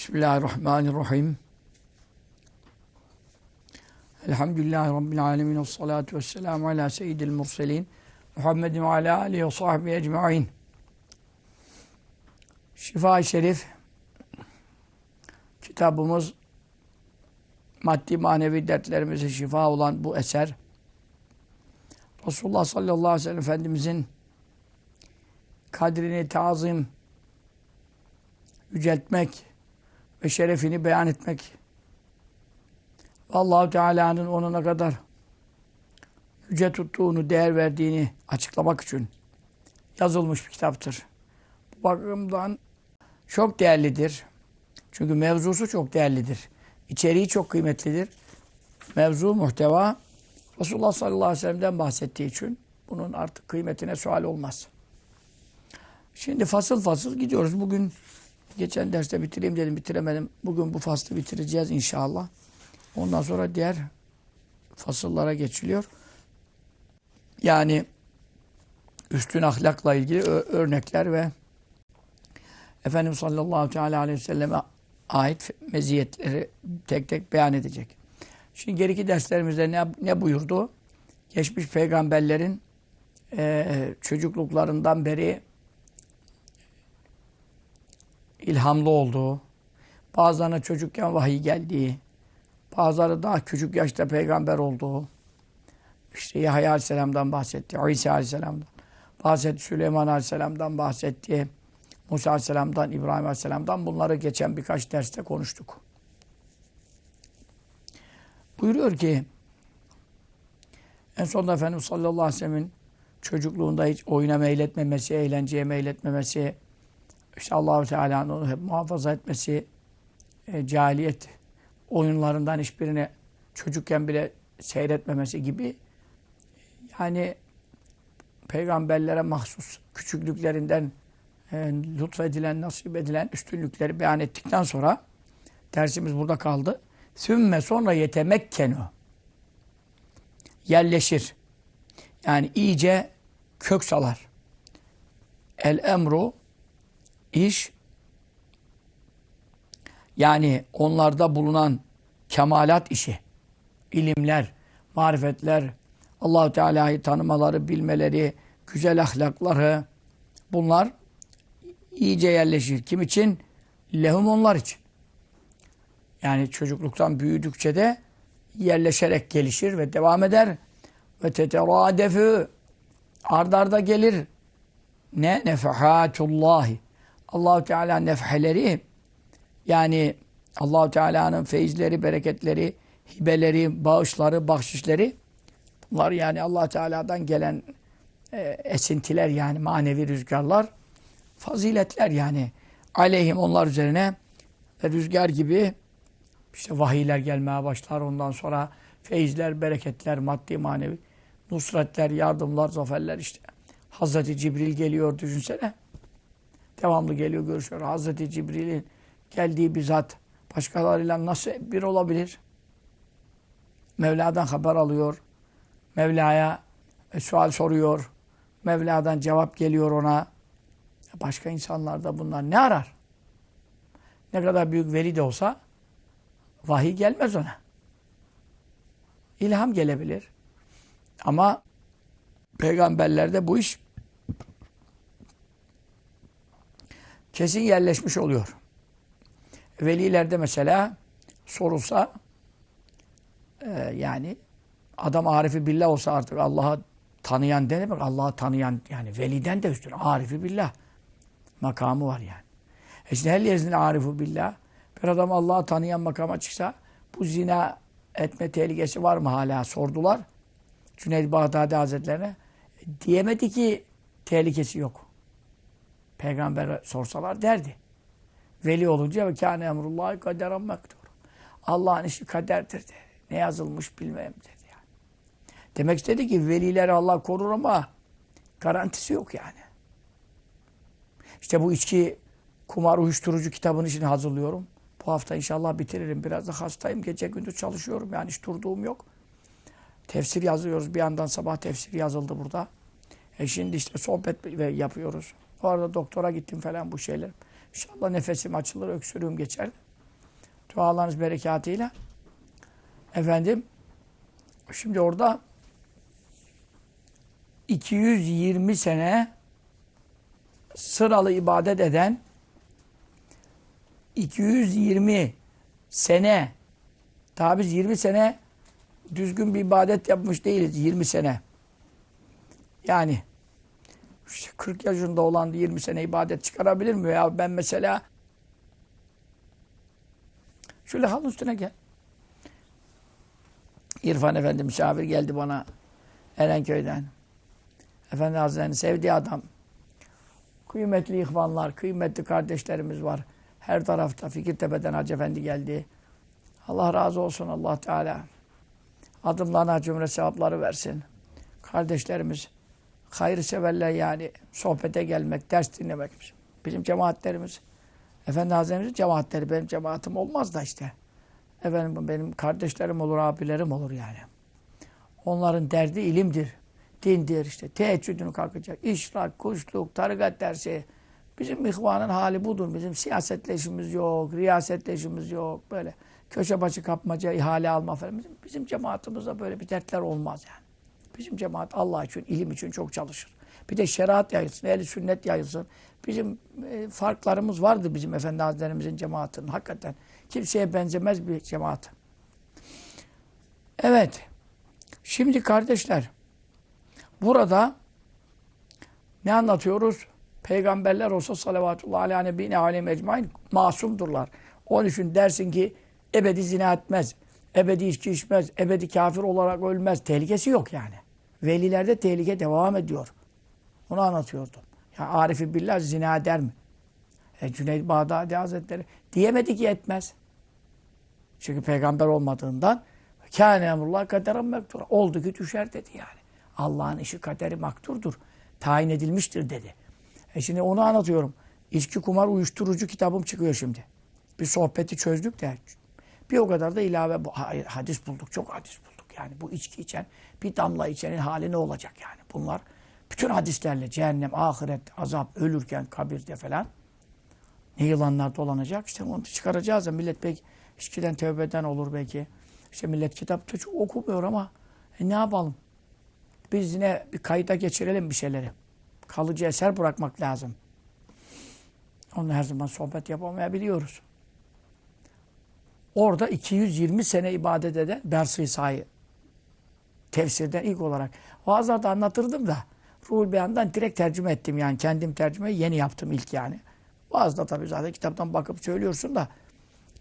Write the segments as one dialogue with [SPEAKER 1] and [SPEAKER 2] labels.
[SPEAKER 1] Bismillahirrahmanirrahim. Elhamdülillahi Rabbil alemin. Salatu vesselamu ala seyyidil murselin. Muhammedin ve ala alihi ve sahbihi ecma'in. Şifa-i Şerif kitabımız maddi manevi dertlerimize şifa olan bu eser Resulullah sallallahu aleyhi ve sellem Efendimizin kadrini tazim yüceltmek ve şerefini beyan etmek ve allah Teala'nın ona ne kadar yüce tuttuğunu, değer verdiğini açıklamak için yazılmış bir kitaptır. Bu bakımdan çok değerlidir. Çünkü mevzusu çok değerlidir. İçeriği çok kıymetlidir. Mevzu, muhteva Resulullah sallallahu aleyhi ve sellem'den bahsettiği için bunun artık kıymetine sual olmaz. Şimdi fasıl fasıl gidiyoruz. Bugün geçen derste bitireyim dedim bitiremedim. Bugün bu faslı bitireceğiz inşallah. Ondan sonra diğer fasıllara geçiliyor. Yani üstün ahlakla ilgili örnekler ve Efendimiz sallallahu teala aleyhi ve selleme ait meziyetleri tek tek beyan edecek. Şimdi geriki derslerimizde ne, ne buyurdu? Geçmiş peygamberlerin e, çocukluklarından beri ilhamlı olduğu, bazılarına çocukken vahiy geldiği, bazıları daha küçük yaşta peygamber olduğu, işte Yahya Aleyhisselam'dan bahsetti, İsa Aleyhisselam'dan bahsetti, Süleyman Aleyhisselam'dan bahsetti, Musa Aleyhisselam'dan, İbrahim Aleyhisselam'dan bunları geçen birkaç derste konuştuk. Buyuruyor ki en sonunda Efendimiz sallallahu aleyhi ve sellem'in çocukluğunda hiç oyuna meyletmemesi, eğlenceye meyletmemesi, işte Allahu Teala'nın onu hep muhafaza etmesi, e, cahiliyet oyunlarından hiçbirini çocukken bile seyretmemesi gibi yani peygamberlere mahsus küçüklüklerinden e, lütfedilen, nasip edilen üstünlükleri beyan ettikten sonra dersimiz burada kaldı. Sümme sonra yetemekkenu yerleşir. Yani iyice kök salar. El emru iş yani onlarda bulunan kemalat işi, ilimler, marifetler, allah Teala'yı tanımaları, bilmeleri, güzel ahlakları bunlar iyice yerleşir. Kim için? Lehum onlar için. Yani çocukluktan büyüdükçe de yerleşerek gelişir ve devam eder. Ve teteradefü ardarda gelir. Ne? Nefehatullahi. Allahu Teala nefheleri yani Allahu Teala'nın feyizleri, bereketleri, hibeleri, bağışları, bahşişleri bunlar yani Allah Teala'dan gelen e, esintiler yani manevi rüzgarlar, faziletler yani aleyhim onlar üzerine rüzgar gibi işte vahiyler gelmeye başlar. Ondan sonra feyizler, bereketler, maddi manevi, nusretler, yardımlar, zaferler işte. Hazreti Cibril geliyor düşünsene. Devamlı geliyor görüşüyor. Hazreti Cibril'in geldiği bir zat başkalarıyla nasıl bir olabilir? Mevla'dan haber alıyor. Mevla'ya e, sual soruyor. Mevla'dan cevap geliyor ona. Başka insanlar da bunlar ne arar? Ne kadar büyük veli de olsa vahiy gelmez ona. İlham gelebilir. Ama peygamberlerde bu iş kesin yerleşmiş oluyor. Velilerde mesela sorulsa e, yani adam arifi billah olsa artık Allah'a tanıyan ne demek? Allah'ı tanıyan yani veliden de üstün. Arifi billah makamı var yani. E şimdi her yerin arifu billah bir adam Allah'ı tanıyan makama çıksa bu zina etme tehlikesi var mı hala sordular. Cüneyd Bağdadi Hazretlerine. E, diyemedi ki tehlikesi yok. Peygamber sorsalar derdi. Veli olunca ve kâne emrullahi kaderen mektur. Allah'ın işi kaderdir dedi. Ne yazılmış bilmem dedi yani. Demek istedi ki velileri Allah korur ama garantisi yok yani. İşte bu içki, kumar, uyuşturucu kitabını için hazırlıyorum. Bu hafta inşallah bitiririm. Biraz da hastayım. Gece gündüz çalışıyorum. Yani hiç durduğum yok. Tefsir yazıyoruz. Bir yandan sabah tefsir yazıldı burada. E şimdi işte sohbet yapıyoruz. Bu arada doktora gittim falan bu şeyler. İnşallah nefesim açılır, öksürüğüm geçer. Dualarınız berekatıyla. Efendim, şimdi orada 220 sene sıralı ibadet eden 220 sene daha biz 20 sene düzgün bir ibadet yapmış değiliz 20 sene. Yani işte 40 yaşında olan 20 sene ibadet çıkarabilir mi? Ya ben mesela şöyle halın üstüne gel. İrfan Efendi misafir geldi bana Erenköy'den. Efendi Hazretleri'nin sevdiği adam. Kıymetli ihvanlar, kıymetli kardeşlerimiz var. Her tarafta Fikirtepe'den Hacı Efendi geldi. Allah razı olsun Allah Teala. Adımlarına cümle sevapları versin. Kardeşlerimiz, hayır severler yani sohbete gelmek, ders dinlemek. Bizim cemaatlerimiz, Efendi Hazretlerimizin cemaatleri, benim cemaatim olmaz da işte. Efendim benim kardeşlerim olur, abilerim olur yani. Onların derdi ilimdir, dindir işte. Teheccüdünü kalkacak, işrak, kuşluk, tarikat dersi. Bizim ihvanın hali budur. Bizim siyasetleşimiz yok, riyasetleşimiz yok. Böyle köşe başı kapmaca, ihale alma falan. Bizim, bizim cemaatimizde böyle bir dertler olmaz yani. Bizim cemaat Allah için, ilim için çok çalışır. Bir de şeriat yayılsın, ehli sünnet yayılsın. Bizim e, farklarımız vardı bizim Efendi Hazretlerimizin cemaatinin. Hakikaten kimseye benzemez bir cemaat. Evet. Şimdi kardeşler, burada ne anlatıyoruz? Peygamberler olsa salavatullah aleyhi nebine aleyhi ecmain masumdurlar. Onun için dersin ki ebedi zina etmez, ebedi içki içmez, ebedi kafir olarak ölmez. Tehlikesi yok yani. Velilerde tehlike devam ediyor. Onu anlatıyordum. Ya Arif-i Billah zina eder mi? E, Cüneyd Bağdadi Hazretleri diyemedi ki etmez. Çünkü peygamber olmadığından kâne emrullah kaderen mektur. Oldu ki düşer dedi yani. Allah'ın işi kaderi makturdur. Tayin edilmiştir dedi. E şimdi onu anlatıyorum. İçki, kumar, uyuşturucu kitabım çıkıyor şimdi. Bir sohbeti çözdük de bir o kadar da ilave bu hadis bulduk. Çok hadis bulduk. Yani bu içki içen, bir damla içenin hali ne olacak yani? Bunlar bütün hadislerle cehennem, ahiret, azap, ölürken, kabirde falan ne yılanlar dolanacak. İşte onu çıkaracağız da millet pek içkiden tövbeden olur belki. İşte millet kitapta çok okumuyor ama e ne yapalım? Biz yine bir kayıta geçirelim bir şeyleri. Kalıcı eser bırakmak lazım. Onunla her zaman sohbet yapamayabiliyoruz. Orada 220 sene ibadet eden Bersi Sahi tefsirden ilk olarak. Vaazlarda anlatırdım da Ruhul Beyan'dan direkt tercüme ettim yani. Kendim tercümeyi yeni yaptım ilk yani. Vaazda tabii zaten kitaptan bakıp söylüyorsun da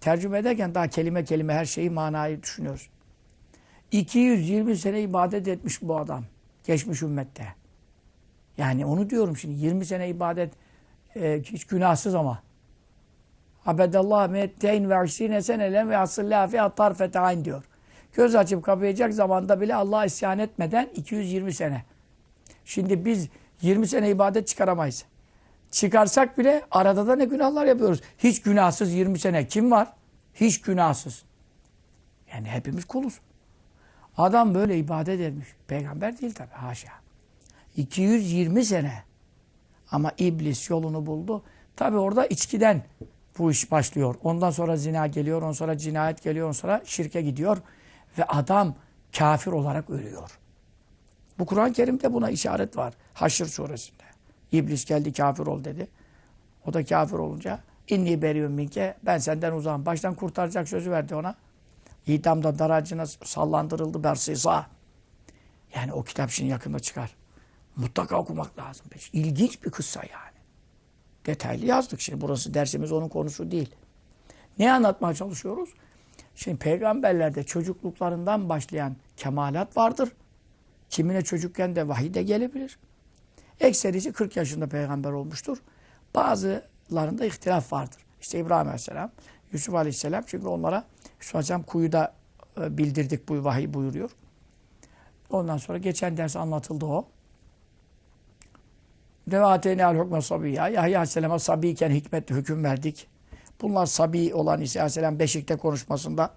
[SPEAKER 1] tercüme ederken daha kelime kelime her şeyi manayı düşünüyoruz. 220 sene ibadet etmiş bu adam. Geçmiş ümmette. Yani onu diyorum şimdi 20 sene ibadet e, hiç günahsız ama. Abedallah metteyn ve aksine senelen ve asıllâ fi attar fetayn diyor. Göz açıp kapayacak zamanda bile Allah'a isyan etmeden 220 sene. Şimdi biz 20 sene ibadet çıkaramayız. Çıkarsak bile arada da ne günahlar yapıyoruz. Hiç günahsız 20 sene kim var? Hiç günahsız. Yani hepimiz kuluz. Adam böyle ibadet etmiş. Peygamber değil tabi haşa. 220 sene. Ama iblis yolunu buldu. Tabi orada içkiden bu iş başlıyor. Ondan sonra zina geliyor, ondan sonra cinayet geliyor, ondan sonra şirke gidiyor. Ve adam kafir olarak ölüyor. Bu Kur'an-ı Kerim'de buna işaret var. Haşr suresinde. İblis geldi kafir ol dedi. O da kafir olunca inni beriyum minke ben senden uzağım. Baştan kurtaracak sözü verdi ona. İdamda daracına sallandırıldı bersisa. Yani o kitap şimdi yakında çıkar. Mutlaka okumak lazım. İlginç bir kıssa yani. Detaylı yazdık şimdi. Burası dersimiz onun konusu değil. Ne anlatmaya çalışıyoruz? Şimdi peygamberlerde çocukluklarından başlayan kemalat vardır. Kimine çocukken de vahiy de gelebilir. Ekserisi 40 yaşında peygamber olmuştur. Bazılarında ihtilaf vardır. İşte İbrahim Aleyhisselam, Yusuf Aleyhisselam çünkü onlara Yusuf Aleyhisselam kuyuda e, bildirdik bu vahiy buyuruyor. Ondan sonra geçen ders anlatıldı o. Devateyne al hükme sabiyya. Yahya Aleyhisselam'a sabiyken hikmetle hüküm verdik. Bunlar sabi olan İsa Aleyhisselam Beşik'te konuşmasında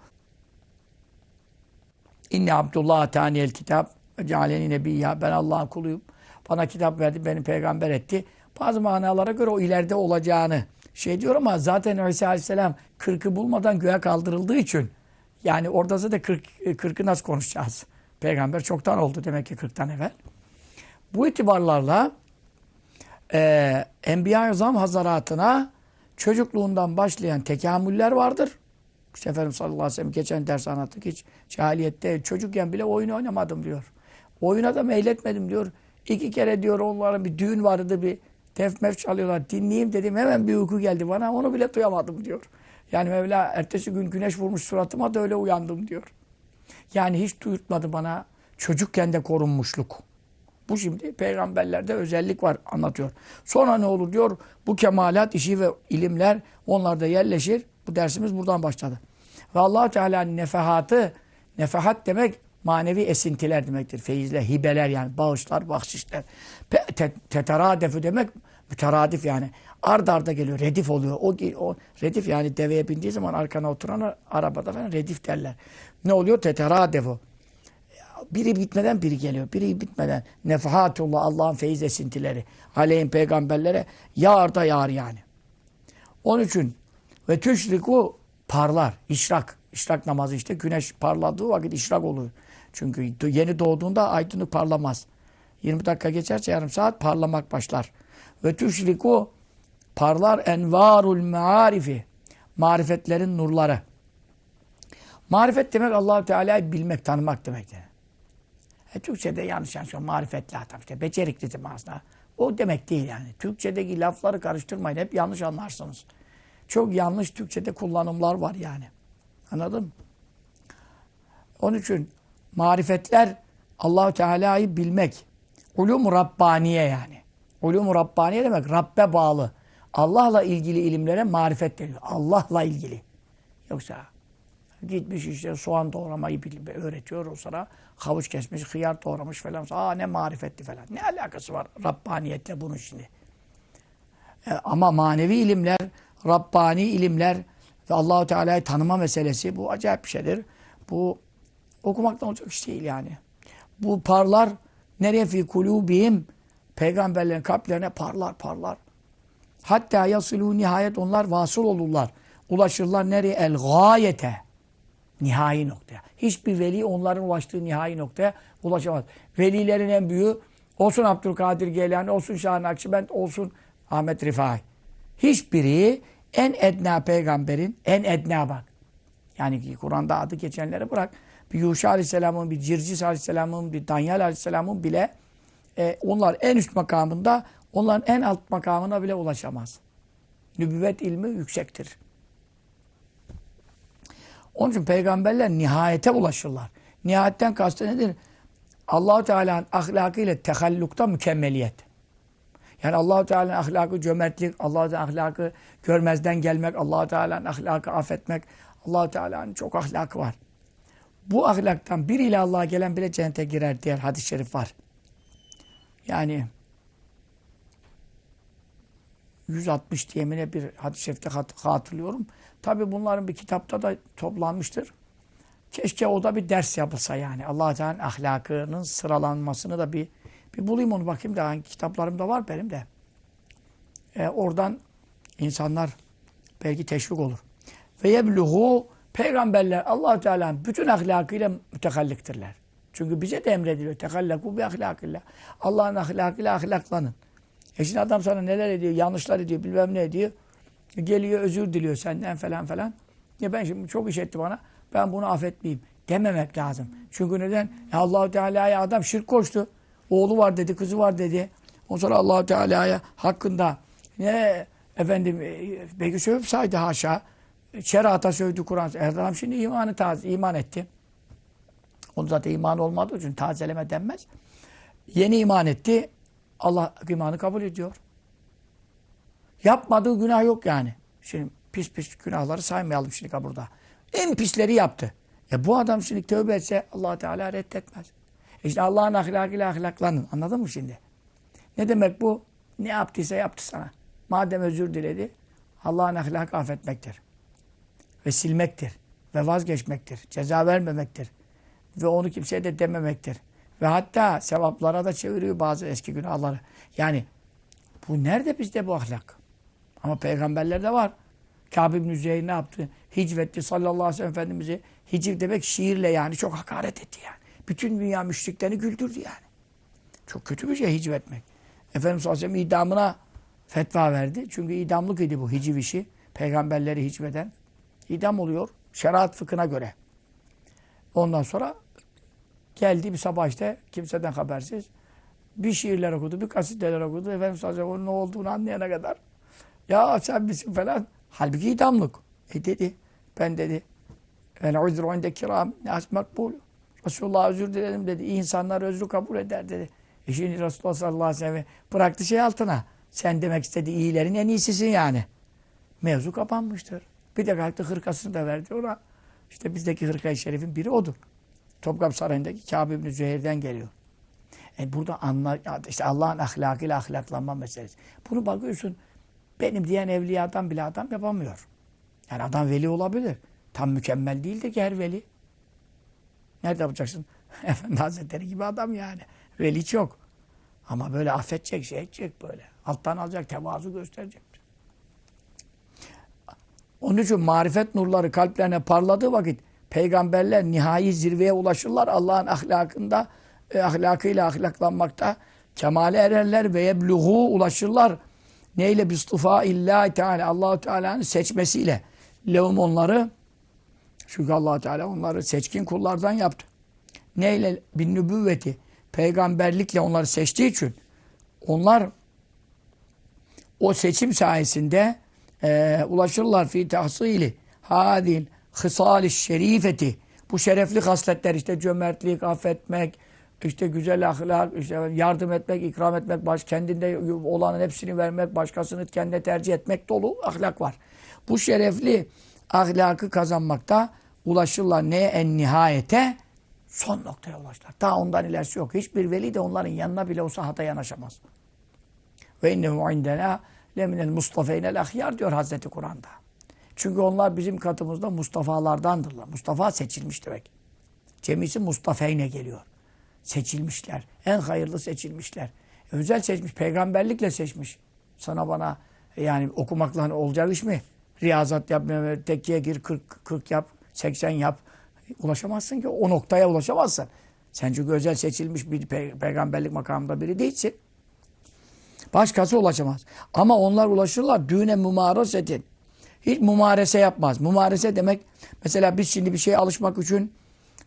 [SPEAKER 1] İnne Abdullah taniyel kitap cealeni nebiyya. Ben Allah'ın kuluyum. Bana kitap verdi, beni peygamber etti. Bazı manalara göre o ileride olacağını şey diyor ama zaten İsa Aleyhisselam 40'ı bulmadan göğe kaldırıldığı için yani orada zaten 40, 40'ı nasıl konuşacağız? Peygamber çoktan oldu demek ki 40'tan evvel. Bu itibarlarla e, Enbiya-i Azam Hazaratına çocukluğundan başlayan tekamüller vardır. İşte Efendimiz sallallahu aleyhi ve sellem geçen ders anlattık. Hiç cahiliyette çocukken bile oyun oynamadım diyor. Oyuna da meyletmedim diyor. İki kere diyor onların bir düğün vardı bir tef mef çalıyorlar. Dinleyeyim dedim hemen bir uyku geldi bana. Onu bile duyamadım diyor. Yani Mevla ertesi gün güneş vurmuş suratıma da öyle uyandım diyor. Yani hiç duyurtmadı bana çocukken de korunmuşluk. Bu şimdi peygamberlerde özellik var anlatıyor. Sonra ne olur diyor bu kemalat işi ve ilimler onlarda yerleşir. Bu dersimiz buradan başladı. Ve allah Teala'nın nefehatı, nefehat demek manevi esintiler demektir. Feyizler, hibeler yani bağışlar, bahşişler. Te teteradefu demek müteradif yani. Ard arda geliyor, redif oluyor. O, o redif yani deveye bindiği zaman arkana oturan arabada falan redif derler. Ne oluyor? Teteradefu. Biri bitmeden biri geliyor. Biri bitmeden. Nefahatullah Allah'ın feyiz esintileri. Aleyhim peygamberlere yağar da yağar yani. Onun için ve tüşriku parlar. işrak. İşrak namazı işte güneş parladığı vakit işrak olur. Çünkü yeni doğduğunda aydınlık parlamaz. 20 dakika geçerse yarım saat parlamak başlar. Ve tüşriku parlar envarul mearifi. Marifetlerin nurları. Marifet demek allah Teala'yı bilmek, tanımak demek. Yani. E, Türkçe'de yanlış yanlış marifetli adam işte becerikli aslında. O demek değil yani. Türkçedeki lafları karıştırmayın. Hep yanlış anlarsınız. Çok yanlış Türkçe'de kullanımlar var yani. Anladın mı? Onun için marifetler Allahu Teala'yı bilmek. Ulum Rabbaniye yani. Ulum Rabbaniye demek Rabbe bağlı. Allah'la ilgili ilimlere marifet deniyor. Allah'la ilgili. Yoksa gitmiş işte soğan doğramayı öğretiyor o sıra. Havuç kesmiş, hıyar doğramış falan. Aa ne marifetli falan. Ne alakası var Rabbaniyetle bunun şimdi? E, ama manevi ilimler, Rabbani ilimler ve Allahu Teala'yı tanıma meselesi bu acayip bir şeydir. Bu okumaktan olacak iş değil yani. Bu parlar nereye fi kulubihim peygamberlerin kalplerine parlar parlar. Hatta yasulu nihayet onlar vasıl olurlar. Ulaşırlar nereye? El gayete. Nihai noktaya. Hiçbir veli onların ulaştığı nihai noktaya ulaşamaz. Velilerin en büyüğü olsun Abdülkadir Geylani, olsun Şah Nakşibend, olsun Ahmet Rifai. Hiçbiri en edna peygamberin, en edna bak. Yani Kur'an'da adı geçenleri bırak. Bir Yuşa Aleyhisselam'ın, bir Circis Aleyhisselam'ın, bir Danyal Aleyhisselam'ın bile e, onlar en üst makamında, onların en alt makamına bile ulaşamaz. Nübüvvet ilmi yüksektir. Onun için peygamberler nihayete ulaşırlar. Nihayetten kastı nedir? allah Teala'nın ahlakıyla tehallukta mükemmeliyet. Yani allah Teala'nın ahlakı cömertlik, allah Teala'nın ahlakı görmezden gelmek, allah Teala'nın ahlakı affetmek, allah Teala'nın çok ahlakı var. Bu ahlaktan biriyle Allah'a gelen bile cennete girer diğer hadis-i şerif var. Yani 160 diyemine bir hadis-i şerifte hatırlıyorum. Tabi bunların bir kitapta da toplanmıştır. Keşke o da bir ders yapılsa yani. allah Teala'nın ahlakının sıralanmasını da bir bir bulayım onu bakayım da hangi kitaplarımda var benim de. Ee, oradan insanlar belki teşvik olur. Ve yebluhu peygamberler allah Teala'nın bütün ahlakıyla mütekalliktirler. Çünkü bize de emrediliyor. Tekallaku bi ahlakillah. Allah'ın ahlakıyla ahlaklanın. E şimdi adam sana neler ediyor, yanlışlar ediyor, bilmem ne ediyor. Geliyor özür diliyor senden falan falan. Ya ben şimdi çok iş etti bana. Ben bunu affetmeyeyim. Dememek lazım. Çünkü neden? E Allahu Teala'ya adam şirk koştu. Oğlu var dedi, kızı var dedi. Ondan sonra Allahu Teala'ya hakkında ne efendim e, belki sövüp saydı haşa. Şerata sövdü Kur'an. Adam şimdi imanı taze, iman etti. Onun zaten iman olmadığı için tazeleme denmez. Yeni iman etti. Allah imanı kabul ediyor. Yapmadığı günah yok yani. Şimdi pis pis günahları saymayalım şimdi burada. En pisleri yaptı. E bu adam şimdi tövbe etse allah Teala reddetmez. E işte Allah'ın ahlakıyla ahlaklanın. Anladın mı şimdi? Ne demek bu? Ne yaptıysa yaptı sana. Madem özür diledi, Allah'ın ahlakı affetmektir. Ve silmektir. Ve vazgeçmektir. Ceza vermemektir. Ve onu kimseye de dememektir. Ve hatta sevaplara da çeviriyor bazı eski günahları. Yani bu nerede bizde bu ahlak? Ama peygamberlerde var. Kâb ibn Züheyr ne yaptı? Hicvetti sallallahu aleyhi ve sellem Efendimiz'i. Hiciv demek şiirle yani çok hakaret etti yani. Bütün dünya müşriklerini güldürdü yani. Çok kötü bir şey hicvetmek. Efendimiz sallallahu aleyhi ve sellem idamına fetva verdi. Çünkü idamlık idi bu hiciv işi. Peygamberleri hicveden. idam oluyor. Şeriat fıkhına göre. Ondan sonra geldi bir sabah işte kimseden habersiz. Bir şiirler okudu, bir kasiteler okudu. Efendimiz sallallahu aleyhi ve sellem onun ne olduğunu anlayana kadar. Ya sen misin falan. Halbuki idamlık. E dedi. Ben dedi. Vel uzru inde kiram nas makbul. Resulullah özür dilerim dedi. İyi insanlar özrü kabul eder dedi. E şimdi Resulullah sallallahu aleyhi ve sellem bıraktı şey altına. Sen demek istedi iyilerin en iyisisin yani. Mevzu kapanmıştır. Bir de kalktı hırkasını da verdi ona. İşte bizdeki hırkayı şerifin biri odur. Topkapı Sarayı'ndaki Kâb ibn Züheyr'den geliyor. E burada anla, işte Allah'ın ahlakıyla ahlaklanma meselesi. Bunu bakıyorsun benim diyen evliyadan bile adam yapamıyor. Yani adam veli olabilir. Tam mükemmel değildir ki her veli. Nerede yapacaksın? Efendi Hazretleri gibi adam yani. Veli çok. Ama böyle affedecek, şey edecek böyle. Alttan alacak, tevazu gösterecek. Onun için marifet nurları kalplerine parladığı vakit peygamberler nihai zirveye ulaşırlar. Allah'ın ahlakında, e, ahlakıyla ahlaklanmakta kemale ererler ve yebluğu ulaşırlar. Neyle? Bistufa illa Teala. Allahu Teala'nın seçmesiyle. Levum onları çünkü allah Teala onları seçkin kullardan yaptı. Neyle? Bin nübüvveti. Peygamberlikle onları seçtiği için onlar o seçim sayesinde e, ulaşırlar fi tahsili hadil hısal şerifeti bu şerefli hasletler işte cömertlik, affetmek, işte güzel ahlak, işte yardım etmek, ikram etmek, baş kendinde olanın hepsini vermek, başkasını kendine tercih etmek dolu ahlak var. Bu şerefli ahlakı kazanmakta ulaşırlar neye en nihayete? Son noktaya ulaştılar. Daha ondan ilerisi yok. Hiçbir veli de onların yanına bile olsa hata yanaşamaz. Ve innehu indena leminel mustafeynel ahyar diyor Hazreti Kur'an'da. Çünkü onlar bizim katımızda Mustafa'lardandırlar. Mustafa seçilmiş demek. Cemisi Mustafeyne geliyor. Seçilmişler. En hayırlı seçilmişler. Özel seçmiş. Peygamberlikle seçmiş. Sana bana yani okumakla olacak iş mi? Riyazat yap, tekkiye gir, 40, 40 yap, 80 yap. Ulaşamazsın ki. O noktaya ulaşamazsın. Sen çünkü özel seçilmiş bir pe peygamberlik makamında biri değilsin. Başkası ulaşamaz. Ama onlar ulaşırlar. Düğüne mümaresetin. Hiç mumarese yapmaz. Mumarese demek mesela biz şimdi bir şeye alışmak için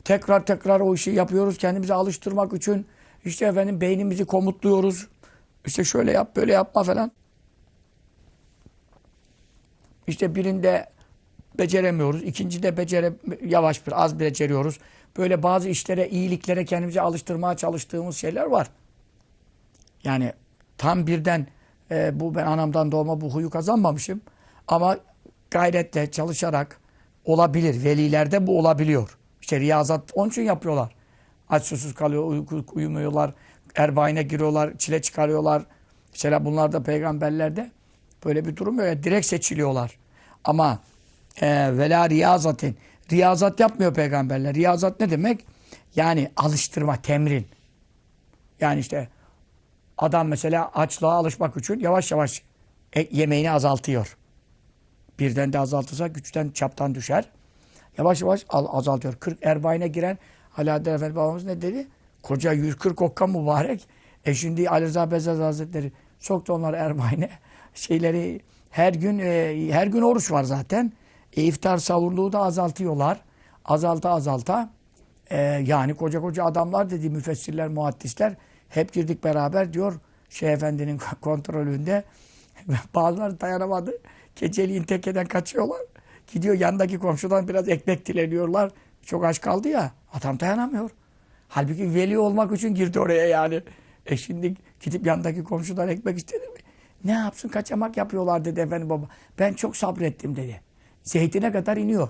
[SPEAKER 1] tekrar tekrar o işi yapıyoruz. Kendimizi alıştırmak için işte efendim beynimizi komutluyoruz. İşte şöyle yap böyle yapma falan. İşte birinde beceremiyoruz. ikincide becere yavaş bir az beceriyoruz. Böyle bazı işlere, iyiliklere kendimizi alıştırmaya çalıştığımız şeyler var. Yani tam birden e, bu ben anamdan doğma bu huyu kazanmamışım. Ama gayretle çalışarak olabilir. Velilerde bu olabiliyor. İşte riyazat onun için yapıyorlar. Aç susuz kalıyor, uyku, uyumuyorlar. Erbaine giriyorlar, çile çıkarıyorlar. Mesela bunlar da peygamberlerde böyle bir durum yok. Yani direkt seçiliyorlar. Ama e, vela riyazatin. Riyazat yapmıyor peygamberler. Riyazat ne demek? Yani alıştırma, temrin. Yani işte adam mesela açlığa alışmak için yavaş yavaş e, yemeğini azaltıyor. Birden de azaltırsa güçten çaptan düşer. Yavaş yavaş azaltıyor. 40 erbaine giren Alaaddin Efendi babamız ne dedi? Koca 140 okka mübarek. E şimdi Ali Rıza Bezaz Hazretleri soktu onları erbaine. Şeyleri her gün e, her gün oruç var zaten. E, iftar savurluğu da azaltıyorlar. Azalta azalta. E, yani koca koca adamlar dedi müfessirler, muhaddisler. Hep girdik beraber diyor Şeyh Efendi'nin kontrolünde. Bazıları dayanamadı. Geceliğin tekeden kaçıyorlar. Gidiyor yandaki komşudan biraz ekmek dileniyorlar. Çok aç kaldı ya. Adam dayanamıyor. Halbuki veli olmak için girdi oraya yani. E şimdi gidip yandaki komşudan ekmek istedi mi? Ne yapsın kaçamak yapıyorlar dedi efendim baba. Ben çok sabrettim dedi. Zeytine kadar iniyor.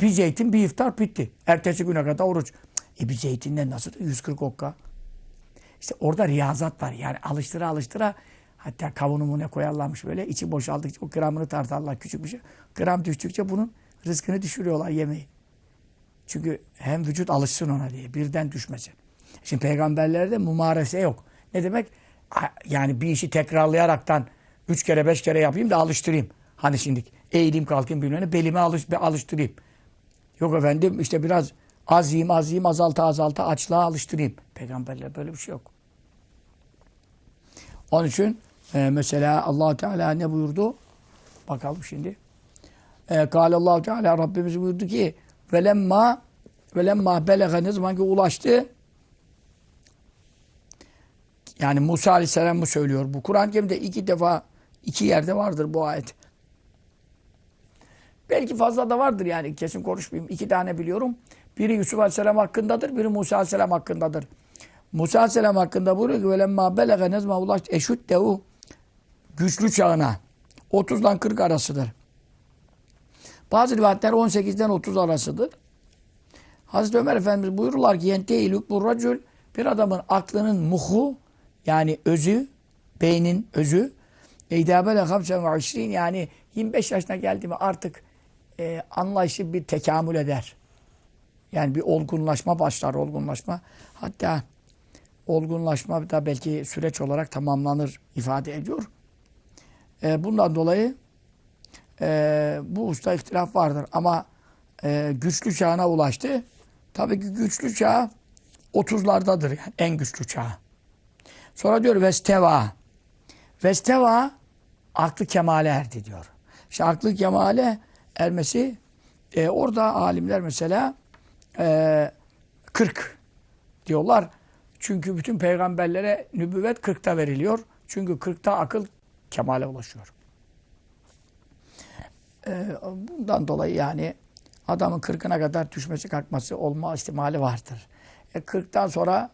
[SPEAKER 1] Bir zeytin bir iftar bitti. Ertesi güne kadar oruç. E bir zeytinden nasıl 140 okka? İşte orada riyazat var. Yani alıştıra alıştıra hatta kavunumu ne koyarlarmış böyle. içi boşaldıkça o gramını tartarlar küçük bir şey. Gram düştükçe bunun rızkını düşürüyorlar yemeği. Çünkü hem vücut alışsın ona diye. Birden düşmesin. Şimdi peygamberlerde mumarese yok. Ne demek? Yani bir işi tekrarlayaraktan Üç kere beş kere yapayım da alıştırayım. Hani şimdi eğileyim kalkayım bilmem ne belime alış, alıştırayım. Yok efendim işte biraz az yiyeyim az yiyeyim azalta azalta açlığa alıştırayım. Peygamberler böyle bir şey yok. Onun için e, mesela allah Teala ne buyurdu? Bakalım şimdi. E, Kâle allah Teala Rabbimiz buyurdu ki velemma velemma belege ne zaman ki ulaştı yani Musa Aleyhisselam mı söylüyor? Bu Kur'an-ı Kerim'de iki defa iki yerde vardır bu ayet. Belki fazla da vardır yani kesin konuşmayayım. İki tane biliyorum. Biri Yusuf Aleyhisselam hakkındadır, biri Musa Aleyhisselam hakkındadır. Musa Aleyhisselam hakkında buyuruyor ki velemma belege ne zaman ulaştı eşüddehu güçlü çağına. 30'dan 40 arasıdır. Bazı rivayetler 18'den 30 arasıdır. Hazreti Ömer Efendimiz buyururlar ki yenteilük bu racül bir adamın aklının muhu yani özü, beynin özü eydâbele hamsen ve işrin yani 25 yaşına geldi mi artık e, anlayışı bir tekamül eder. Yani bir olgunlaşma başlar, olgunlaşma. Hatta olgunlaşma da belki süreç olarak tamamlanır ifade ediyor. E, bundan dolayı e, bu usta ihtilaf vardır. Ama e, güçlü çağına ulaştı. Tabii ki güçlü çağ 30'lardadır yani en güçlü çağ. Sonra diyor Vesteva. Vesteva aklı kemale erdi diyor. İşte aklı kemale ermesi e, orada alimler mesela e, 40 diyorlar. Çünkü bütün peygamberlere nübüvvet 40'ta veriliyor. Çünkü 40'ta akıl kemale ulaşıyor. E, bundan dolayı yani adamın 40'ına kadar düşmesi kalkması olma ihtimali vardır. E 40'tan sonra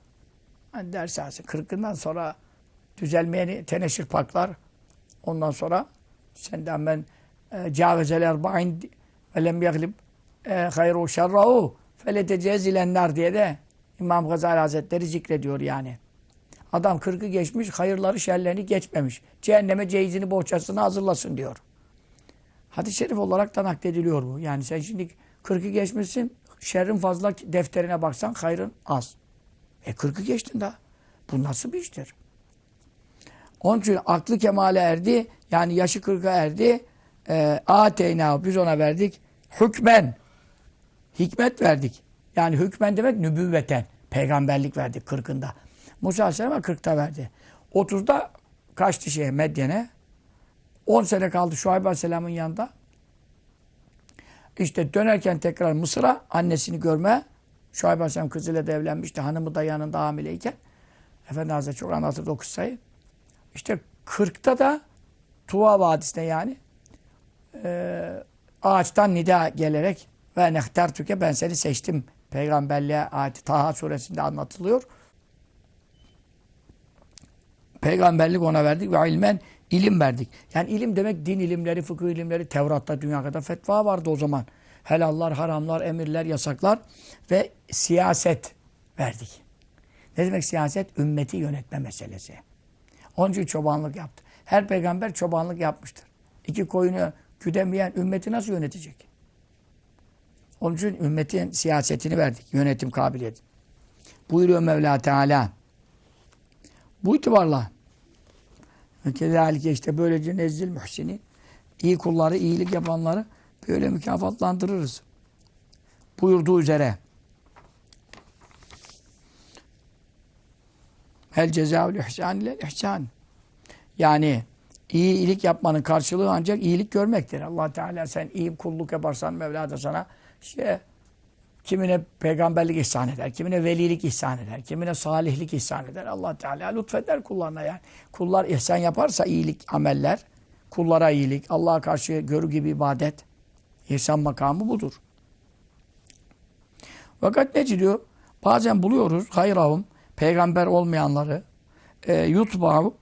[SPEAKER 1] hani ders alsın. 40'ından sonra düzelmeyeni teneşir paklar. Ondan sonra senden ben e, cavezel erba'in ve lem yaglib e, hayru şerrahu feletecezilenler diye de İmam Gazali Hazretleri zikrediyor yani. Adam 40'ı geçmiş, hayırları şerlerini geçmemiş. Cehenneme cehizini bohçasını hazırlasın diyor. Hadis-i şerif olarak da naklediliyor bu. Yani sen şimdi 40'ı geçmişsin, şerrin fazla defterine baksan hayrın az. E 40'ı geçtin daha. Bu nasıl bir iştir? Onun için aklı kemale erdi. Yani yaşı 40'a erdi. E, Ateyna biz ona verdik. Hükmen. Hikmet verdik. Yani hükmen demek nübüvveten. Peygamberlik verdik 40'ında. Musa Aleyhisselam'a 40'ta verdi. 30'da kaçtı şeye Medyen'e. 10 sene kaldı Şuayb Aleyhisselam'ın yanında. İşte dönerken tekrar Mısır'a annesini görme. Şuayb Aleyhisselam kızıyla da evlenmişti. Hanımı da yanında hamileyken. Efendi Hazretleri çok anlatırdı o kıssayı. İşte 40'ta da Tuva Vadisi'ne yani e, ağaçtan nida gelerek ve nehter tüke ben seni seçtim. Peygamberliğe ayeti Taha suresinde anlatılıyor. Peygamberlik ona verdik ve ilmen ilim verdik. Yani ilim demek din ilimleri, fıkıh ilimleri, Tevrat'ta dünya kadar fetva vardı o zaman. Helallar, haramlar, emirler, yasaklar ve siyaset verdik. Ne demek siyaset? Ümmeti yönetme meselesi. Onun için çobanlık yaptı. Her peygamber çobanlık yapmıştır. İki koyunu güdemeyen ümmeti nasıl yönetecek? Onun için ümmetin siyasetini verdik. Yönetim kabiliyeti. Buyuruyor Mevla Teala. Bu itibarla Kezalike işte böylece nezzil muhsini iyi kulları, iyilik yapanları böyle mükafatlandırırız. Buyurduğu üzere El cezaül ihsan ile ihsan. Yani iyi iyilik yapmanın karşılığı ancak iyilik görmektir. Allah Teala sen iyi kulluk yaparsan Mevla da sana işte kimine peygamberlik ihsan eder, kimine velilik ihsan eder, kimine salihlik ihsan eder. Allah Teala lütfeder kullarına yani. Kullar ihsan yaparsa iyilik ameller, kullara iyilik, Allah'a karşı görü gibi ibadet, ihsan makamı budur. Fakat ne diyor? Bazen buluyoruz hayrahum, peygamber olmayanları, e, yutbahu,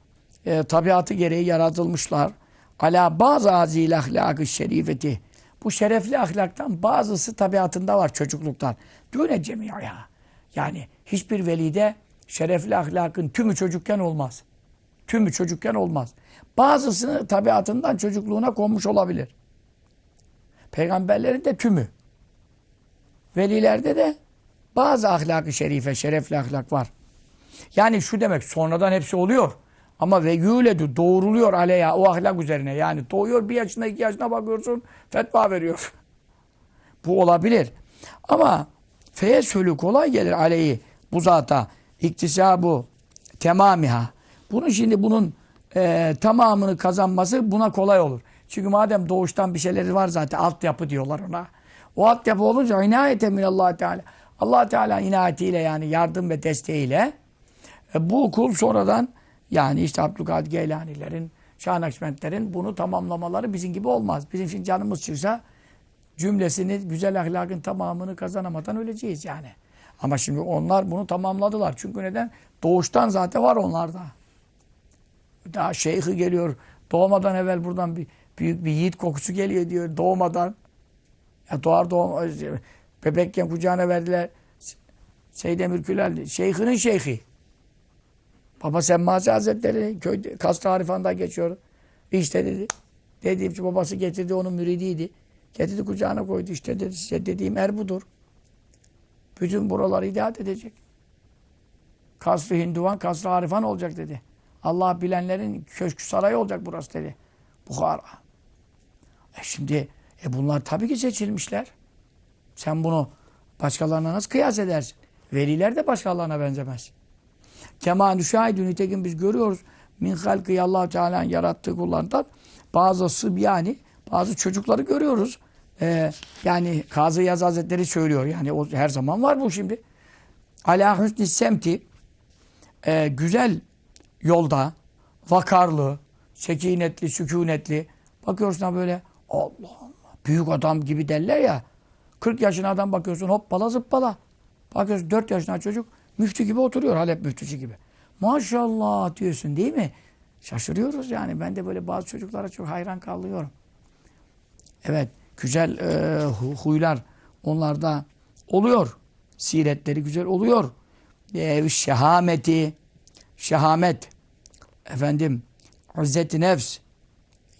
[SPEAKER 1] e, tabiatı gereği yaratılmışlar. Ala bazı azil ahlakı şerifeti. Bu şerefli ahlaktan bazısı tabiatında var çocukluktan. Düne cemiya. Yani hiçbir velide şerefli ahlakın tümü çocukken olmaz. Tümü çocukken olmaz. Bazısını tabiatından çocukluğuna konmuş olabilir. Peygamberlerin de tümü. Velilerde de bazı ahlakı şerife, şerefli ahlak var. Yani şu demek sonradan hepsi oluyor. Ama ve yüledü doğruluyor aleyha o ahlak üzerine. Yani doğuyor bir yaşına iki yaşına bakıyorsun fetva veriyor. Bu olabilir. Ama feyesülü kolay gelir aleyhi bu zata. İktisabu temamiha. Bunun şimdi bunun e, tamamını kazanması buna kolay olur. Çünkü madem doğuştan bir şeyleri var zaten altyapı diyorlar ona. O altyapı olunca inayete minallah Teala. allah Teala inayetiyle yani yardım ve desteğiyle e, bu kul sonradan yani işte Abdülkadir Geylanilerin, Şah Nakşibendlerin bunu tamamlamaları bizim gibi olmaz. Bizim şimdi canımız çıksa cümlesini, güzel ahlakın tamamını kazanamadan öleceğiz yani. Ama şimdi onlar bunu tamamladılar. Çünkü neden? Doğuştan zaten var onlarda. Daha şeyhi geliyor. Doğmadan evvel buradan bir büyük bir yiğit kokusu geliyor diyor doğmadan. Ya doğar doğmaz. Bebekken kucağına verdiler. Seyyid Emirkülal, şeyhinin şeyhi. Baba Semmazi Hazretleri köyde, Kasr Harifan'da geçiyor. İşte dedi. Dediğim ki babası getirdi onun müridiydi. Getirdi kucağına koydu. İşte dedi size dediğim er budur. Bütün buraları idat edecek. Kasr-ı Hinduvan, Kasr-ı Harifan olacak dedi. Allah bilenlerin köşkü sarayı olacak burası dedi. Bukhara. E şimdi e bunlar tabii ki seçilmişler. Sen bunu başkalarına nasıl kıyas edersin? Veliler de başkalarına benzemez. Kema nüşahidü nitekim biz görüyoruz. Min halkı allah Teala'nın yarattığı kullarından bazı sıbyani, bazı çocukları görüyoruz. Ee, yani Kazı Yaz Hazretleri söylüyor. Yani o her zaman var bu şimdi. Ala husni semti e, güzel yolda vakarlı, sekinetli, sükunetli bakıyorsun böyle Allah Allah büyük adam gibi derler ya 40 yaşına adam bakıyorsun hoppala zıppala. Bakıyorsun 4 yaşında çocuk müftü gibi oturuyor Halep müftüsü gibi. Maşallah diyorsun değil mi? Şaşırıyoruz yani. Ben de böyle bazı çocuklara çok hayran kalıyorum. Evet. Güzel e, huylar onlarda oluyor. Siretleri güzel oluyor. E, şehameti, şehamet, efendim, izzet nefs,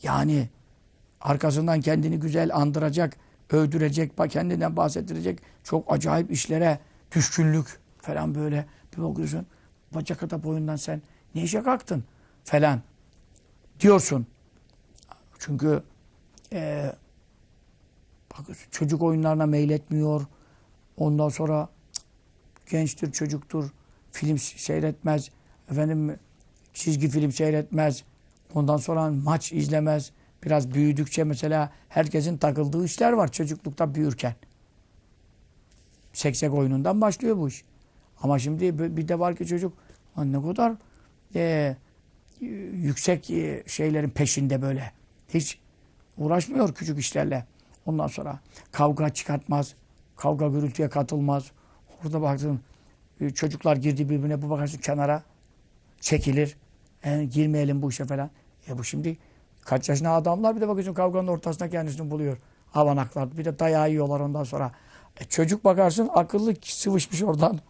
[SPEAKER 1] yani arkasından kendini güzel andıracak, övdürecek, kendinden bahsettirecek çok acayip işlere düşkünlük falan böyle bir bakıyorsun. Bacak ata boyundan sen ne işe kalktın falan diyorsun. Çünkü e, bakıyorsun çocuk oyunlarına meyletmiyor. Ondan sonra gençtir, çocuktur. Film seyretmez. Efendim çizgi film seyretmez. Ondan sonra maç izlemez. Biraz büyüdükçe mesela herkesin takıldığı işler var çocuklukta büyürken. Seksek oyunundan başlıyor bu iş. Ama şimdi bir de var ki çocuk ne kadar e, yüksek e, şeylerin peşinde böyle. Hiç uğraşmıyor küçük işlerle. Ondan sonra kavga çıkartmaz. Kavga gürültüye katılmaz. Orada baktın e, çocuklar girdi birbirine bu bakarsın kenara çekilir. Yani girmeyelim bu işe falan. E bu şimdi kaç yaşında adamlar bir de bakıyorsun kavganın ortasında kendisini buluyor. Havanaklar. Bir de dayağı yiyorlar ondan sonra. E çocuk bakarsın akıllı sıvışmış oradan.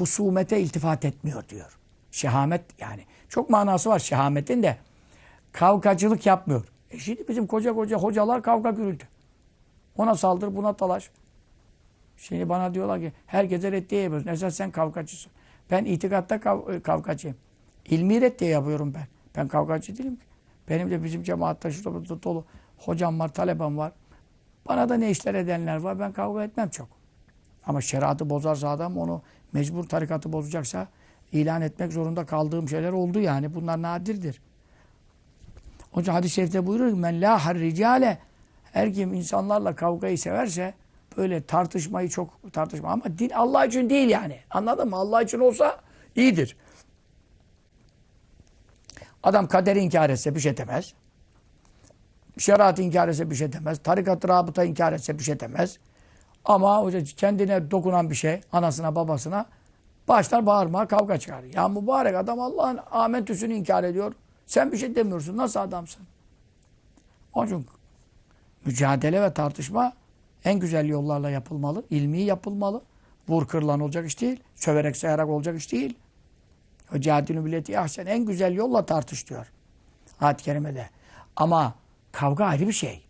[SPEAKER 1] Husumete iltifat etmiyor diyor. Şehamet yani. Çok manası var şehametin de. Kavgacılık yapmıyor. E şimdi bizim koca koca hocalar kavga gürültü. Ona saldır, buna talaş. Şimdi bana diyorlar ki herkese reddiye yapıyorsun. Esas sen kavgacısın. Ben itikatta kav e, kavgacıyım. İlmi reddiye yapıyorum ben. Ben kavgacı değilim ki. Benim de bizim cemaatta şurada dolu hocam var, talebem var. Bana da ne işler edenler var. Ben kavga etmem çok. Ama şeriatı bozarsa adam onu mecbur tarikatı bozacaksa ilan etmek zorunda kaldığım şeyler oldu yani. Bunlar nadirdir. Onun için hadis-i şerifte buyurur ki men la harricale her kim insanlarla kavgayı severse böyle tartışmayı çok tartışma ama din Allah için değil yani. Anladın mı? Allah için olsa iyidir. Adam kaderi inkar etse bir şey demez. Şeriatı inkar etse bir şey demez. Tarikat-ı rabıta inkar etse bir şey demez. Ama hoca kendine dokunan bir şey, anasına babasına başlar bağırmaya, kavga çıkar. Ya mübarek adam Allah'ın amentüsünü inkar ediyor. Sen bir şey demiyorsun. Nasıl adamsın? Onun için mücadele ve tartışma en güzel yollarla yapılmalı. ilmi yapılmalı. Vur kırılan olacak iş değil. Söverek sayarak olacak iş değil. O cihadini billeti ahsen en güzel yolla tartış diyor. Ayet-i Kerime'de. Ama kavga ayrı bir şey.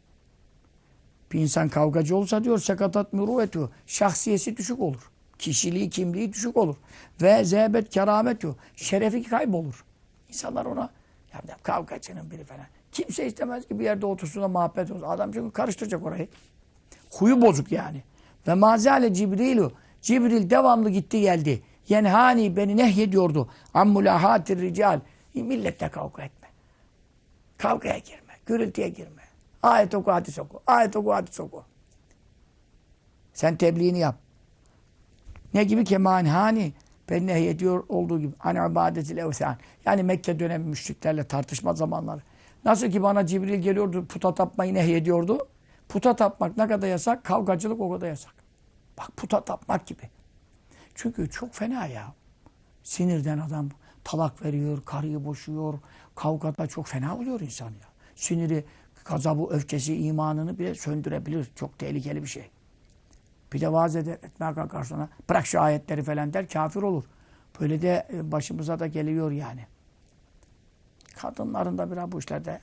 [SPEAKER 1] Bir insan kavgacı olsa diyor sekatat müruvvetü. Şahsiyesi düşük olur. Kişiliği, kimliği düşük olur. Ve zehbet kerametü. Şerefi kaybolur. İnsanlar ona ya kavgacının biri falan. Kimse istemez ki bir yerde otursun da muhabbet olsun. Adam çünkü karıştıracak orayı. Huyu bozuk yani. Ve mazale Cibrilu. Cibril devamlı gitti geldi. Yenhani beni nehyediyordu. Ammulahatir rical. Milletle kavga etme. Kavgaya girme. Gürültüye girme. Ayet oku hadis oku. Ayet oku hadis oku. Sen tebliğini yap. Ne gibi keman hani beni nehyediyor olduğu gibi. Hani ibadetil evsan. Yani Mekke dönemi müşriklerle tartışma zamanları. Nasıl ki bana Cibril geliyordu puta tapmayı nehyediyordu. Puta tapmak ne kadar yasak? Kavgacılık o kadar yasak. Bak puta tapmak gibi. Çünkü çok fena ya. Sinirden adam talak veriyor, karıyı boşuyor. Kavgada çok fena oluyor insan ya. Siniri, gazabı, öfkesi, imanını bile söndürebilir. Çok tehlikeli bir şey. Bir de vaaz eder, etmeye kalkar sonra. Bırak şu ayetleri falan der, kafir olur. Böyle de e, başımıza da geliyor yani. Kadınların da biraz bu işlerde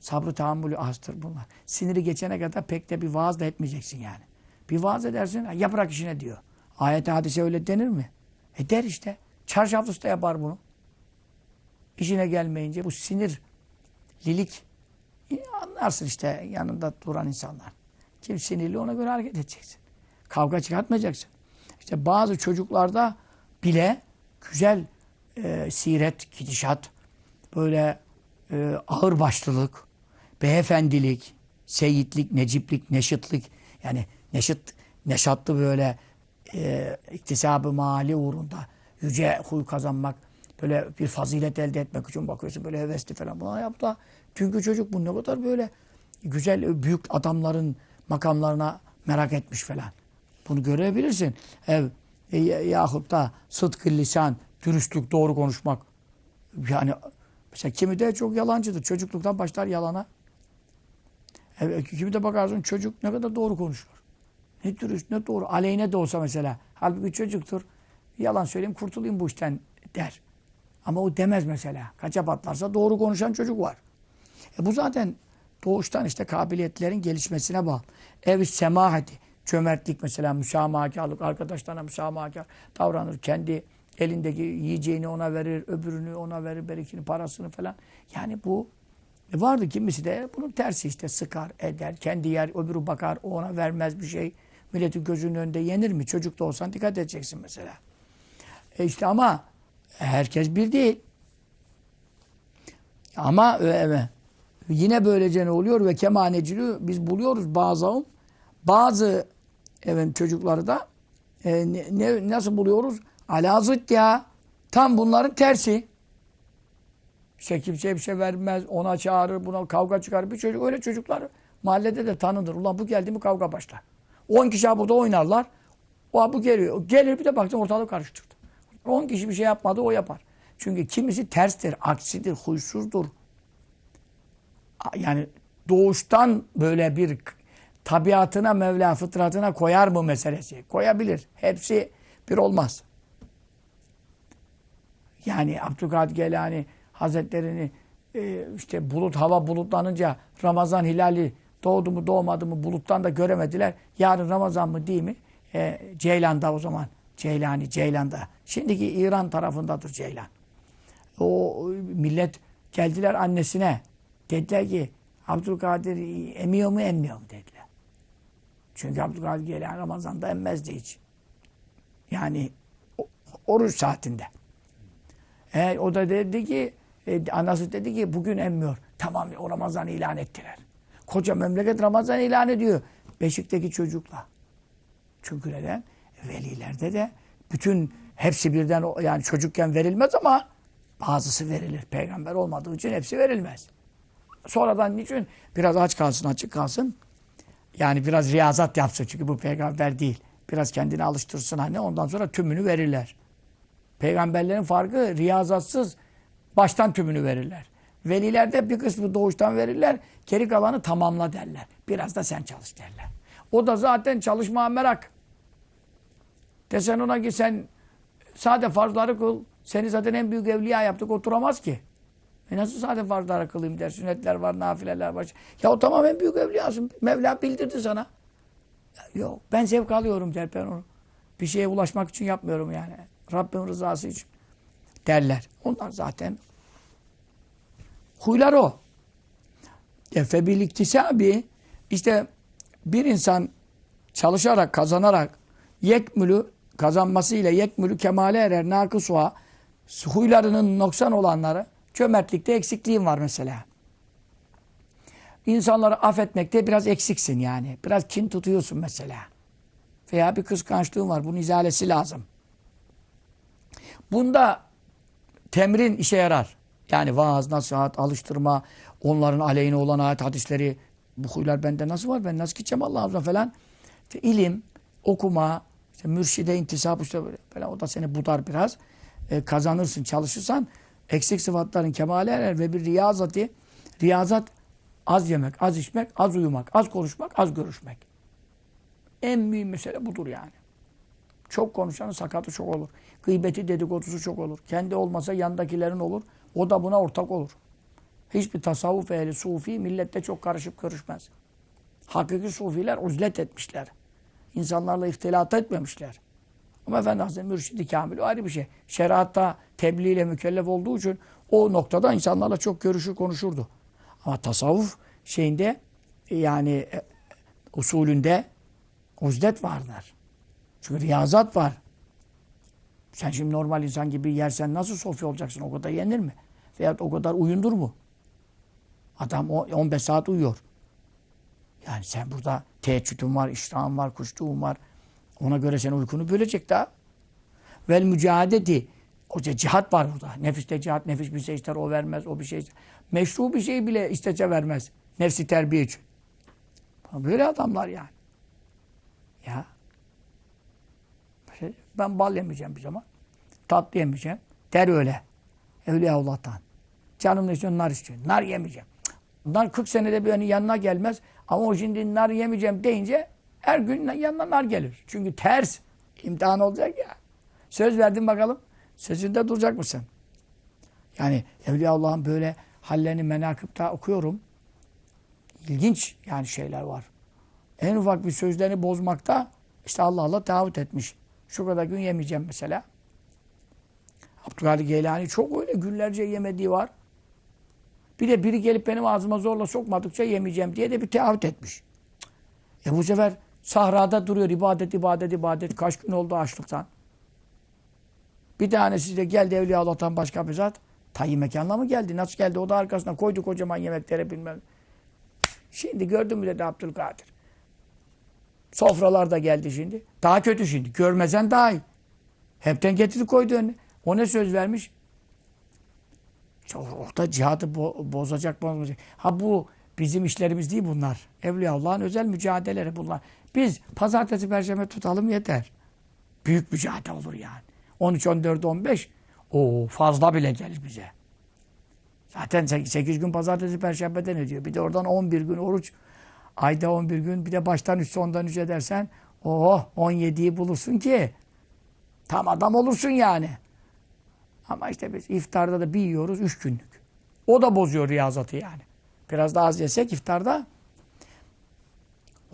[SPEAKER 1] sabrı tahammülü azdır bunlar. Siniri geçene kadar pek de bir vaaz da etmeyeceksin yani. Bir vaaz edersin, ya bırak işine diyor. Ayet hadise öyle denir mi? E der işte. Çarşaflısı da yapar bunu. İşine gelmeyince bu sinirlilik e, anlarsın işte yanında duran insanlar. Kim sinirli ona göre hareket edeceksin. Kavga çıkartmayacaksın. İşte bazı çocuklarda bile güzel e, siret, gidişat, böyle e, ağırbaşlılık, beyefendilik, seyitlik, neciplik, neşitlik yani neşit, neşatlı böyle e, iktisabı mali uğrunda yüce huy kazanmak, böyle bir fazilet elde etmek için bakıyorsun böyle hevesli falan. Buna yaptı. Çünkü çocuk bu ne kadar böyle güzel büyük adamların makamlarına merak etmiş falan. Bunu görebilirsin. Ev e, yahut da sıdkı lisan, dürüstlük, doğru konuşmak. Yani mesela kimi de çok yalancıdır. Çocukluktan başlar yalana. E, kimi de bakarsın çocuk ne kadar doğru konuşuyor. Ne dürüst ne doğru. Aleyhine de olsa mesela. Halbuki çocuktur. Yalan söyleyeyim kurtulayım bu işten der. Ama o demez mesela. Kaça patlarsa doğru konuşan çocuk var. E bu zaten doğuştan işte kabiliyetlerin gelişmesine bağlı. Ev semahati, cömertlik mesela, müsamahakarlık, arkadaşlarına müsamahakar davranır. Kendi elindeki yiyeceğini ona verir, öbürünü ona verir, berikini, parasını falan. Yani bu e vardı kimisi de bunun tersi işte sıkar, eder, kendi yer, öbürü bakar, ona vermez bir şey. Milletin gözünün önünde yenir mi? Çocuk da olsan dikkat edeceksin mesela. E işte ama herkes bir değil. Ama evet. Yine böylece ne oluyor ve kemaneciliği biz buluyoruz bazı bazı evet çocukları da e, ne, nasıl buluyoruz? Alazıt ya. Tam bunların tersi. İşte kimseye bir şey vermez, ona çağırır, buna kavga çıkarır. Bir çocuk öyle çocuklar mahallede de tanınır. Ulan bu geldi mi kavga başlar. 10 kişi burada oynarlar. O bu geliyor. Gelir bir de baktın ortalığı karıştırdı. 10 kişi bir şey yapmadı o yapar. Çünkü kimisi terstir, aksidir, huysuzdur. Yani doğuştan böyle bir tabiatına, Mevla fıtratına koyar mı meselesi? Koyabilir. Hepsi bir olmaz. Yani Abdülkadir Gelani Hazretlerini e, işte bulut hava bulutlanınca Ramazan hilali doğdu mu doğmadı mı buluttan da göremediler. Yarın Ramazan mı değil mi? E, Ceylan'da o zaman. Ceylani, Ceylan'da. Şimdiki İran tarafındadır Ceylan. O millet geldiler annesine. Dediler ki Abdülkadir emiyor mu emmiyor mu dediler. Çünkü Abdülkadir Geylani Ramazan'da emmezdi hiç. Yani oruç saatinde. E, o da dedi ki e, anası dedi ki bugün emmiyor. Tamam o Ramazan ilan ettiler. Koca memleket Ramazan ilan ediyor. Beşik'teki çocukla. Çünkü neden? Velilerde de bütün hepsi birden yani çocukken verilmez ama bazısı verilir. Peygamber olmadığı için hepsi verilmez. Sonradan niçin? Biraz aç kalsın, açık kalsın. Yani biraz riyazat yapsın. Çünkü bu peygamber değil. Biraz kendini alıştırsın hani ondan sonra tümünü verirler. Peygamberlerin farkı riyazatsız baştan tümünü verirler. Velilerde bir kısmı doğuştan verirler. Geri kalanı tamamla derler. Biraz da sen çalış derler. O da zaten çalışmaya merak. Desen ona ki sen sade farzları kıl. Seni zaten en büyük evliya yaptık oturamaz ki. E nasıl sade farzları kılayım der. Sünnetler var, nafileler var. Ya o tamam en büyük evliyasın. Mevla bildirdi sana. Ya, yok ben zevk alıyorum der ben onu. Bir şeye ulaşmak için yapmıyorum yani. Rabbim rızası için derler. Onlar zaten Huylar o. E, febil iktisabi işte bir insan çalışarak, kazanarak yekmülü kazanmasıyla yekmülü kemale erer nakısuha huylarının noksan olanları cömertlikte eksikliğin var mesela. İnsanları affetmekte biraz eksiksin yani. Biraz kin tutuyorsun mesela. Veya bir kıskançlığın var. Bunun izalesi lazım. Bunda temrin işe yarar. Yani vaaz, nasihat, alıştırma, onların aleyhine olan ayet hadisleri, bu huylar bende nasıl var, ben nasıl gideceğim Allah'a falan. İşte ilim, okuma, işte mürşide intisap işte böyle, o da seni budar biraz. E, kazanırsın, çalışırsan eksik sıfatların kemale erer ve bir riyazati, riyazat az yemek, az içmek, az uyumak, az konuşmak, az görüşmek. En mühim mesele budur yani. Çok konuşanın sakatı çok olur. Gıybeti dedikodusu çok olur. Kendi olmasa yandakilerin olur. O da buna ortak olur. Hiçbir tasavvuf ehli, sufi millette çok karışıp görüşmez. Hakiki sufiler uzlet etmişler. İnsanlarla ihtilat etmemişler. Ama Efendi Hazretleri mürşidi kamil o ayrı bir şey. Şeriatta tebliğ ile mükellef olduğu için o noktada insanlarla çok görüşür konuşurdu. Ama tasavvuf şeyinde yani e, usulünde uzdet vardır. Çünkü riyazat var. Sen şimdi normal insan gibi yersen nasıl sofi olacaksın? O kadar yenir mi? Veyahut o kadar uyundur mu? Adam 15 saat uyuyor. Yani sen burada teheccüdün var, iştahın var, kuşluğun var. Ona göre sen uykunu bölecek daha. Vel mücadeti. O cihat var burada. Nefiste cihat, nefis bir şey ister, o vermez, o bir şey ister. Meşru bir şey bile istese vermez. Nefsi terbiye için. Böyle adamlar yani. Ya. Ben bal yemeyeceğim bir zaman. Tatlı yemeyeceğim. Der öyle. Evliyaullah'tan. Canım ne istiyor? Nar istiyor. Nar yemeyeceğim. Nar 40 senede bir yanına gelmez. Ama o şimdi nar yemeyeceğim deyince her gün yanına nar gelir. Çünkü ters. imtihan olacak ya. Söz verdin bakalım. Sözünde duracak mısın? Yani Evliyaullah'ın böyle hallerini menakıpta okuyorum. İlginç yani şeyler var. En ufak bir sözlerini bozmakta işte Allah Allah taahhüt etmiş. Şu kadar gün yemeyeceğim mesela. Abdülkadir Geylani çok öyle günlerce yemediği var. Bir de biri gelip benim ağzıma zorla sokmadıkça yemeyeceğim diye de bir taahhüt etmiş. E bu sefer sahrada duruyor ibadet ibadet ibadet. Kaç gün oldu açlıktan. Bir tanesi de geldi Evliya Allah'tan başka bir zat. Tayyi mekanla mı geldi? Nasıl geldi? O da arkasına koydu kocaman yemeklere bilmem. Şimdi gördün mü dedi Abdülkadir. Sofralar da geldi şimdi. Daha kötü şimdi. Görmesen daha iyi. Hepten getirdi koydu önüne. O ne söz vermiş? Orada cihadı bo bozacak, bozacak. Ha bu bizim işlerimiz değil bunlar. Evliya Allah'ın özel mücadeleleri bunlar. Biz pazartesi, perşembe tutalım yeter. Büyük mücadele olur yani. 13, 14, 15 o fazla bile gelir bize. Zaten 8 gün pazartesi, perşembeden ödüyor. Bir de oradan 11 gün oruç. Ayda 11 gün bir de baştan 3 sondan 3 edersen oh 17'yi bulursun ki tam adam olursun yani. Ama işte biz iftarda da bir yiyoruz üç günlük. O da bozuyor riyazatı yani. Biraz daha az yesek iftarda.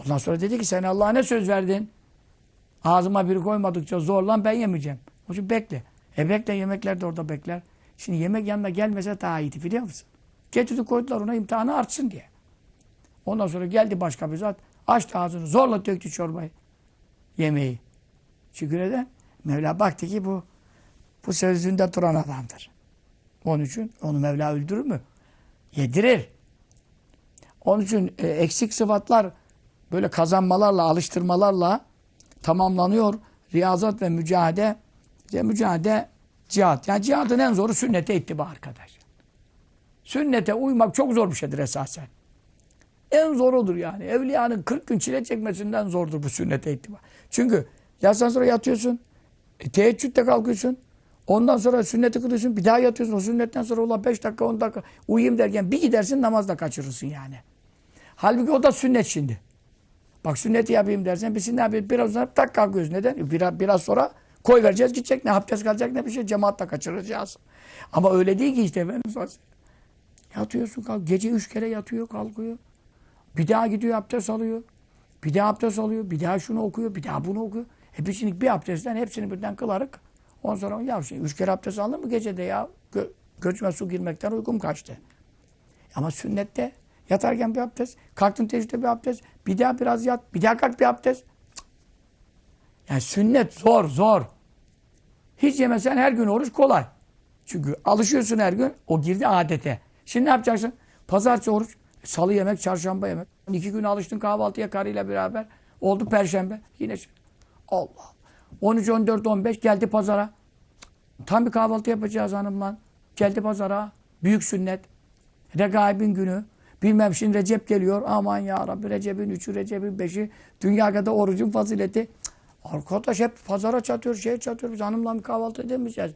[SPEAKER 1] Ondan sonra dedi ki sen Allah'a ne söz verdin? Ağzıma biri koymadıkça zorlan ben yemeyeceğim. O için bekle. E bekle yemekler de orada bekler. Şimdi yemek yanına gelmese daha iyiydi biliyor musun? Getirdi koydular ona imtihanı artsın diye. Ondan sonra geldi başka bir zat. Açtı ağzını zorla döktü çorbayı. Yemeği. Şükür eden. Mevla baktı ki bu bu sözünde duran adamdır. Onun için onu Mevla öldürür mü? Yedirir. Onun için e, eksik sıfatlar böyle kazanmalarla, alıştırmalarla tamamlanıyor. Riyazat ve mücadele işte mücadele cihat. Yani cihadın en zoru sünnete ittiba arkadaş. Sünnete uymak çok zor bir şeydir esasen. En zor odur yani. Evliyanın 40 gün çile çekmesinden zordur bu sünnete ittiba. Çünkü yatsan sonra yatıyorsun. E, teheccüde kalkıyorsun. Ondan sonra sünneti kılıyorsun. Bir daha yatıyorsun. O sünnetten sonra ulan 5 dakika 10 dakika uyuyayım derken bir gidersin namazda kaçırırsın yani. Halbuki o da sünnet şimdi. Bak sünneti yapayım dersen bir ne yapayım? Biraz sonra tak kalkıyorsun. Neden? Biraz, biraz sonra koy vereceğiz gidecek. Ne abdest kalacak ne bir şey. Cemaatle kaçıracağız. Ama öyle değil ki işte efendim. Yatıyorsun kalk. Gece üç kere yatıyor kalkıyor. Bir daha gidiyor abdest alıyor. Bir daha abdest alıyor. Bir daha şunu okuyor. Bir daha bunu okuyor. Hepsini bir abdestten hepsini birden kılarık. Ondan sonra ya şey, üç kere abdest aldın mı gecede ya? Gö gözüme su girmekten uykum kaçtı. Ama sünnette yatarken bir abdest, kalktın teheccüde bir abdest, bir daha biraz yat, bir daha kalk bir abdest. Yani sünnet zor, zor. Hiç yemesen her gün oruç kolay. Çünkü alışıyorsun her gün, o girdi adete. Şimdi ne yapacaksın? Pazartesi oruç, salı yemek, çarşamba yemek. İki gün alıştın kahvaltıya karıyla beraber. Oldu perşembe. Yine. Allah. 13, 14, 15 geldi pazara. Tam bir kahvaltı yapacağız hanımla. Geldi pazara. Büyük sünnet. Regaibin günü. Bilmem şimdi Recep geliyor. Aman ya Rabbi Recep'in üçü, Recep'in beşi. Dünya kadar orucun fazileti. Arkadaş hep pazara çatıyor, şey çatıyor. Biz hanımla bir kahvaltı edemeyeceğiz.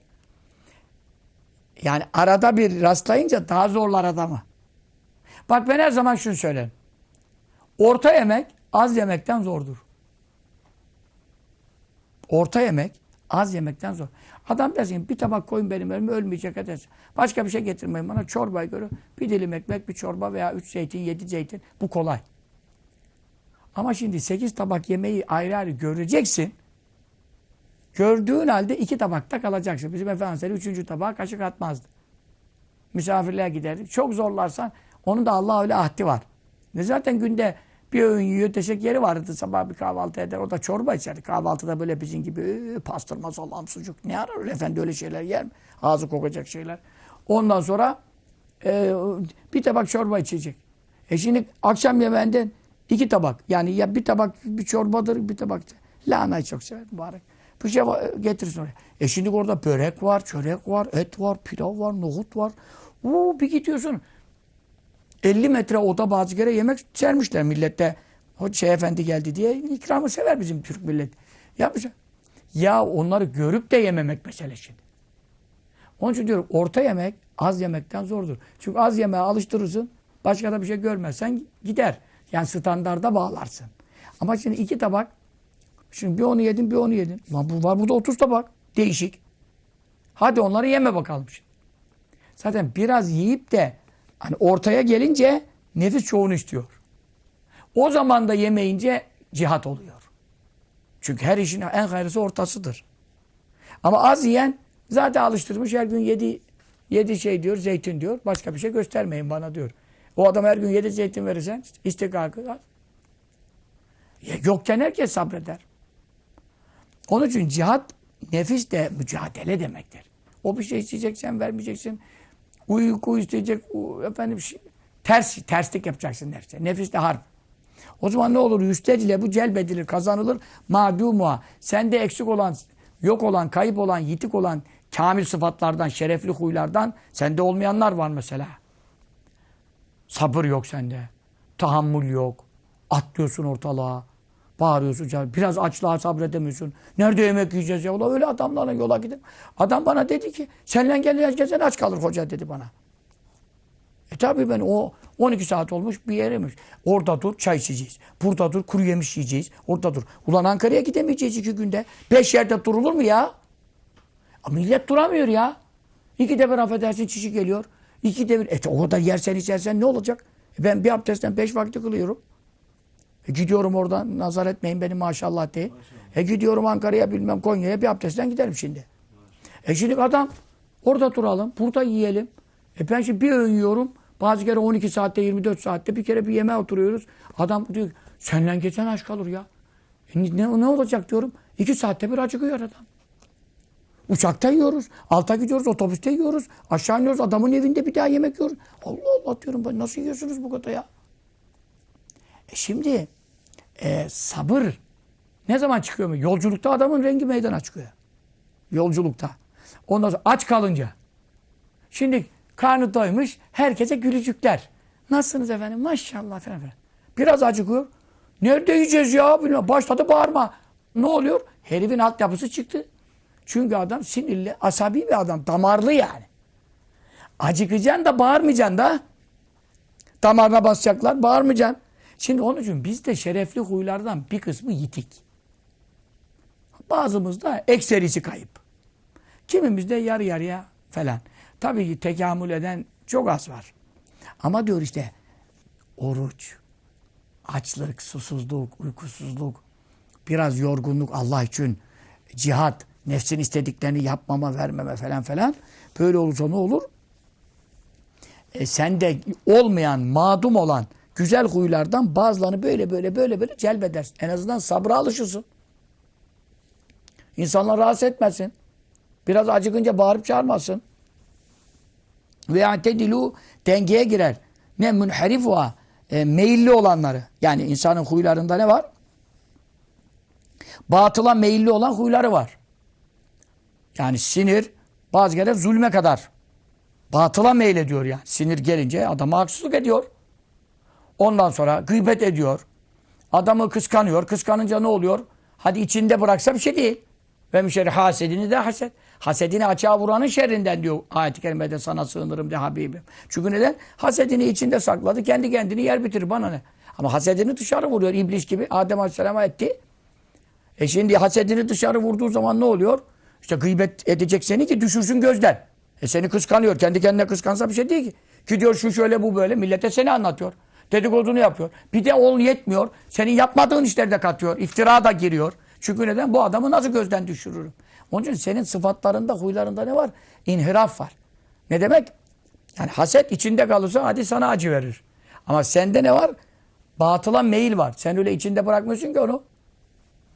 [SPEAKER 1] Yani arada bir rastlayınca daha zorlar adamı. Bak ben her zaman şunu söylerim. Orta yemek az yemekten zordur. Orta yemek az yemekten zor. Adam dersin bir tabak koyun benim önüme ölmeyecek edersin. Başka bir şey getirmeyin bana çorbayı görün. Bir dilim ekmek, bir çorba veya üç zeytin, yedi zeytin. Bu kolay. Ama şimdi sekiz tabak yemeği ayrı ayrı göreceksin. Gördüğün halde iki tabakta kalacaksın. Bizim Efendimiz üçüncü tabağa kaşık atmazdı. Misafirliğe giderdik. Çok zorlarsan onun da Allah öyle ahdi var. Ne zaten günde bir öğün yiyor, teşek yeri vardı. Sabah bir kahvaltı eder. O da çorba içerdi. Kahvaltıda böyle bizim gibi "Ee, pastırma, salam, sucuk. Ne arar öyle efendi öyle şeyler yer mi? Ağzı kokacak şeyler. Ondan sonra e, bir tabak çorba içecek. E şimdi akşam yemeğinden iki tabak. Yani ya bir tabak bir çorbadır, bir tabak. Lahanayı çok sever mübarek. Bir şey var, getirsin oraya. E şimdi orada börek var, çörek var, et var, pilav var, nohut var. Uuu bir gidiyorsun. 50 metre oda bazı kere yemek sermişler millette. O şey efendi geldi diye ikramı sever bizim Türk millet. Yapmışlar. Ya onları görüp de yememek mesele şimdi. Onun için diyorum orta yemek az yemekten zordur. Çünkü az yemeğe alıştırırsın. Başka da bir şey görmezsen gider. Yani standarda bağlarsın. Ama şimdi iki tabak Şimdi bir onu yedin bir onu yedin. Lan bu var burada 30 tabak. Değişik. Hadi onları yeme bakalım şimdi. Zaten biraz yiyip de hani ortaya gelince nefis çoğunu istiyor. O zaman da yemeyince cihat oluyor. Çünkü her işin en hayırlısı ortasıdır. Ama az yiyen zaten alıştırmış her gün yedi, yedi şey diyor zeytin diyor. Başka bir şey göstermeyin bana diyor. O adam her gün yedi zeytin verirsen istikakı az. Yokken herkes sabreder. Onun için cihat nefis de mücadele demektir. O bir şey isteyeceksen vermeyeceksin. Uyku isteyecek, efendim ters terslik yapacaksın nefse. Nefis de harp. O zaman ne olur? Yüsted ile bu celbedilir, kazanılır. Madumuha. Sende eksik olan, yok olan, kayıp olan, yitik olan kamil sıfatlardan, şerefli huylardan sende olmayanlar var mesela. Sabır yok sende. Tahammül yok. Atlıyorsun ortalığa. Bağırıyorsun. Biraz açlığa sabredemiyorsun. Nerede yemek yiyeceğiz ya? Ulan öyle adamlarla yola gidip. Adam bana dedi ki senle gel gezen aç kalır hoca dedi bana. E tabi ben o 12 saat olmuş bir yeremiş. Orada dur çay içeceğiz. Burada dur kuru yemiş yiyeceğiz. Orada dur. Ulan Ankara'ya gidemeyeceğiz iki günde. Beş yerde durulur mu ya? A, Millet duramıyor ya. İki de bir affedersin çişi geliyor. İki de bir. E, o kadar yersen içersen ne olacak? E, ben bir abdestten beş vakti kılıyorum. E, gidiyorum oradan nazar etmeyin beni maşallah diye. E gidiyorum Ankara'ya bilmem Konya'ya bir abdestten giderim şimdi. E şimdi adam orada duralım, burada yiyelim. E ben şimdi bir öğün yiyorum. Bazı kere 12 saatte 24 saatte bir kere bir yemeğe oturuyoruz. Adam diyor senle geçen aç kalır ya. E ne, ne olacak diyorum. 2 saatte bir acıkıyor adam. Uçakta yiyoruz. Alta gidiyoruz. Otobüste yiyoruz. Aşağı iniyoruz. Adamın evinde bir daha yemek yiyoruz. Allah Allah diyorum ben nasıl yiyorsunuz bu kadar ya? E şimdi e, sabır ne zaman çıkıyor mu? Yolculukta adamın rengi meydana çıkıyor. Yolculukta. Ondan sonra aç kalınca. Şimdi karnı doymuş. Herkese gülücükler. Nasılsınız efendim? Maşallah falan filan. Biraz acıkıyor. Nerede yiyeceğiz ya? Bilmem. Başladı bağırma. Ne oluyor? Herifin altyapısı çıktı. Çünkü adam sinirli, asabi bir adam. Damarlı yani. Acıkacaksın da bağırmayacaksın da. Damarına basacaklar. Bağırmayacaksın. Şimdi onun için bizde şerefli huylardan bir kısmı yitik. Bazımızda ekserisi kayıp. Kimimizde yarı yarıya falan. Tabii ki tekamül eden çok az var. Ama diyor işte oruç, açlık, susuzluk, uykusuzluk, biraz yorgunluk Allah için, cihat, nefsin istediklerini yapmama, vermeme falan falan. Böyle olursa ne olur? e, sende olmayan, madum olan güzel huylardan bazılarını böyle böyle böyle böyle celbedersin. En azından sabra alışırsın. İnsanlar rahatsız etmesin. Biraz acıkınca bağırıp çağırmasın. Ve atedilu dengeye girer. Ne münherif va e, meyilli olanları. Yani insanın huylarında ne var? Batıla meyilli olan huyları var. Yani sinir bazı kere zulme kadar. Batıla meylediyor yani. Sinir gelince adama haksızlık ediyor. Ondan sonra gıybet ediyor. Adamı kıskanıyor. Kıskanınca ne oluyor? Hadi içinde bıraksa bir şey değil. Ve müşerri hasedini de haset. Hasedini açığa vuranın şerrinden diyor ayet-i kerimede sana sığınırım de Habibim. Çünkü neden? Hasedini içinde sakladı. Kendi kendini yer bitirir. Bana ne? Ama hasedini dışarı vuruyor. iblis gibi Adem Aleyhisselam'a etti. E şimdi hasedini dışarı vurduğu zaman ne oluyor? İşte gıybet edecek seni ki düşürsün gözden. E seni kıskanıyor. Kendi kendine kıskansa bir şey değil ki. Gidiyor şu şöyle bu böyle. Millete seni anlatıyor. Dedikodunu yapıyor. Bir de ol yetmiyor. Senin yapmadığın işleri de katıyor. İftira da giriyor. Çünkü neden? Bu adamı nasıl gözden düşürürüm? Onun için senin sıfatlarında, huylarında ne var? İnhiraf var. Ne demek? Yani haset içinde kalırsa hadi sana acı verir. Ama sende ne var? Batıla meyil var. Sen öyle içinde bırakmıyorsun ki onu.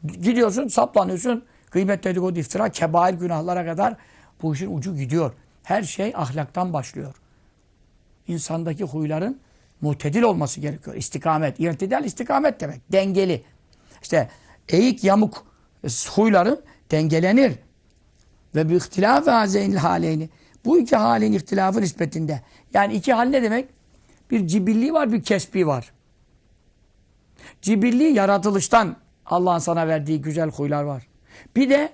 [SPEAKER 1] Gidiyorsun, saplanıyorsun. Gıybet, dedikodu, iftira, kebair günahlara kadar bu işin ucu gidiyor. Her şey ahlaktan başlıyor. İnsandaki huyların mutedil olması gerekiyor. İstikamet. İrtidal istikamet demek. Dengeli. İşte eğik yamuk huyların dengelenir. Ve bir ihtilaf hazeynil haleyni. Bu iki halin ihtilafı nispetinde. Yani iki hal ne demek? Bir cibilli var, bir kesbi var. Cibilli yaratılıştan Allah'ın sana verdiği güzel huylar var. Bir de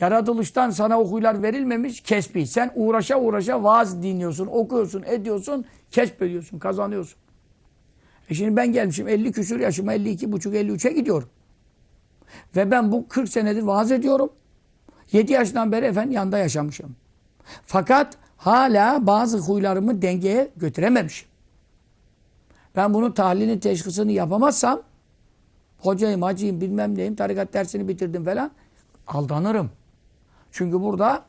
[SPEAKER 1] yaratılıştan sana o huylar verilmemiş kesbi. Sen uğraşa uğraşa vaaz dinliyorsun, okuyorsun, ediyorsun, kesbediyorsun, kazanıyorsun. E şimdi ben gelmişim 50 küsur yaşıma 52 buçuk 53'e gidiyorum. Ve ben bu 40 senedir vaaz ediyorum. 7 yaşından beri efendim yanında yaşamışım. Fakat hala bazı huylarımı dengeye götürememişim. Ben bunun tahlilini, teşhisini yapamazsam hocayım, hacıyım, bilmem neyim, tarikat dersini bitirdim falan aldanırım. Çünkü burada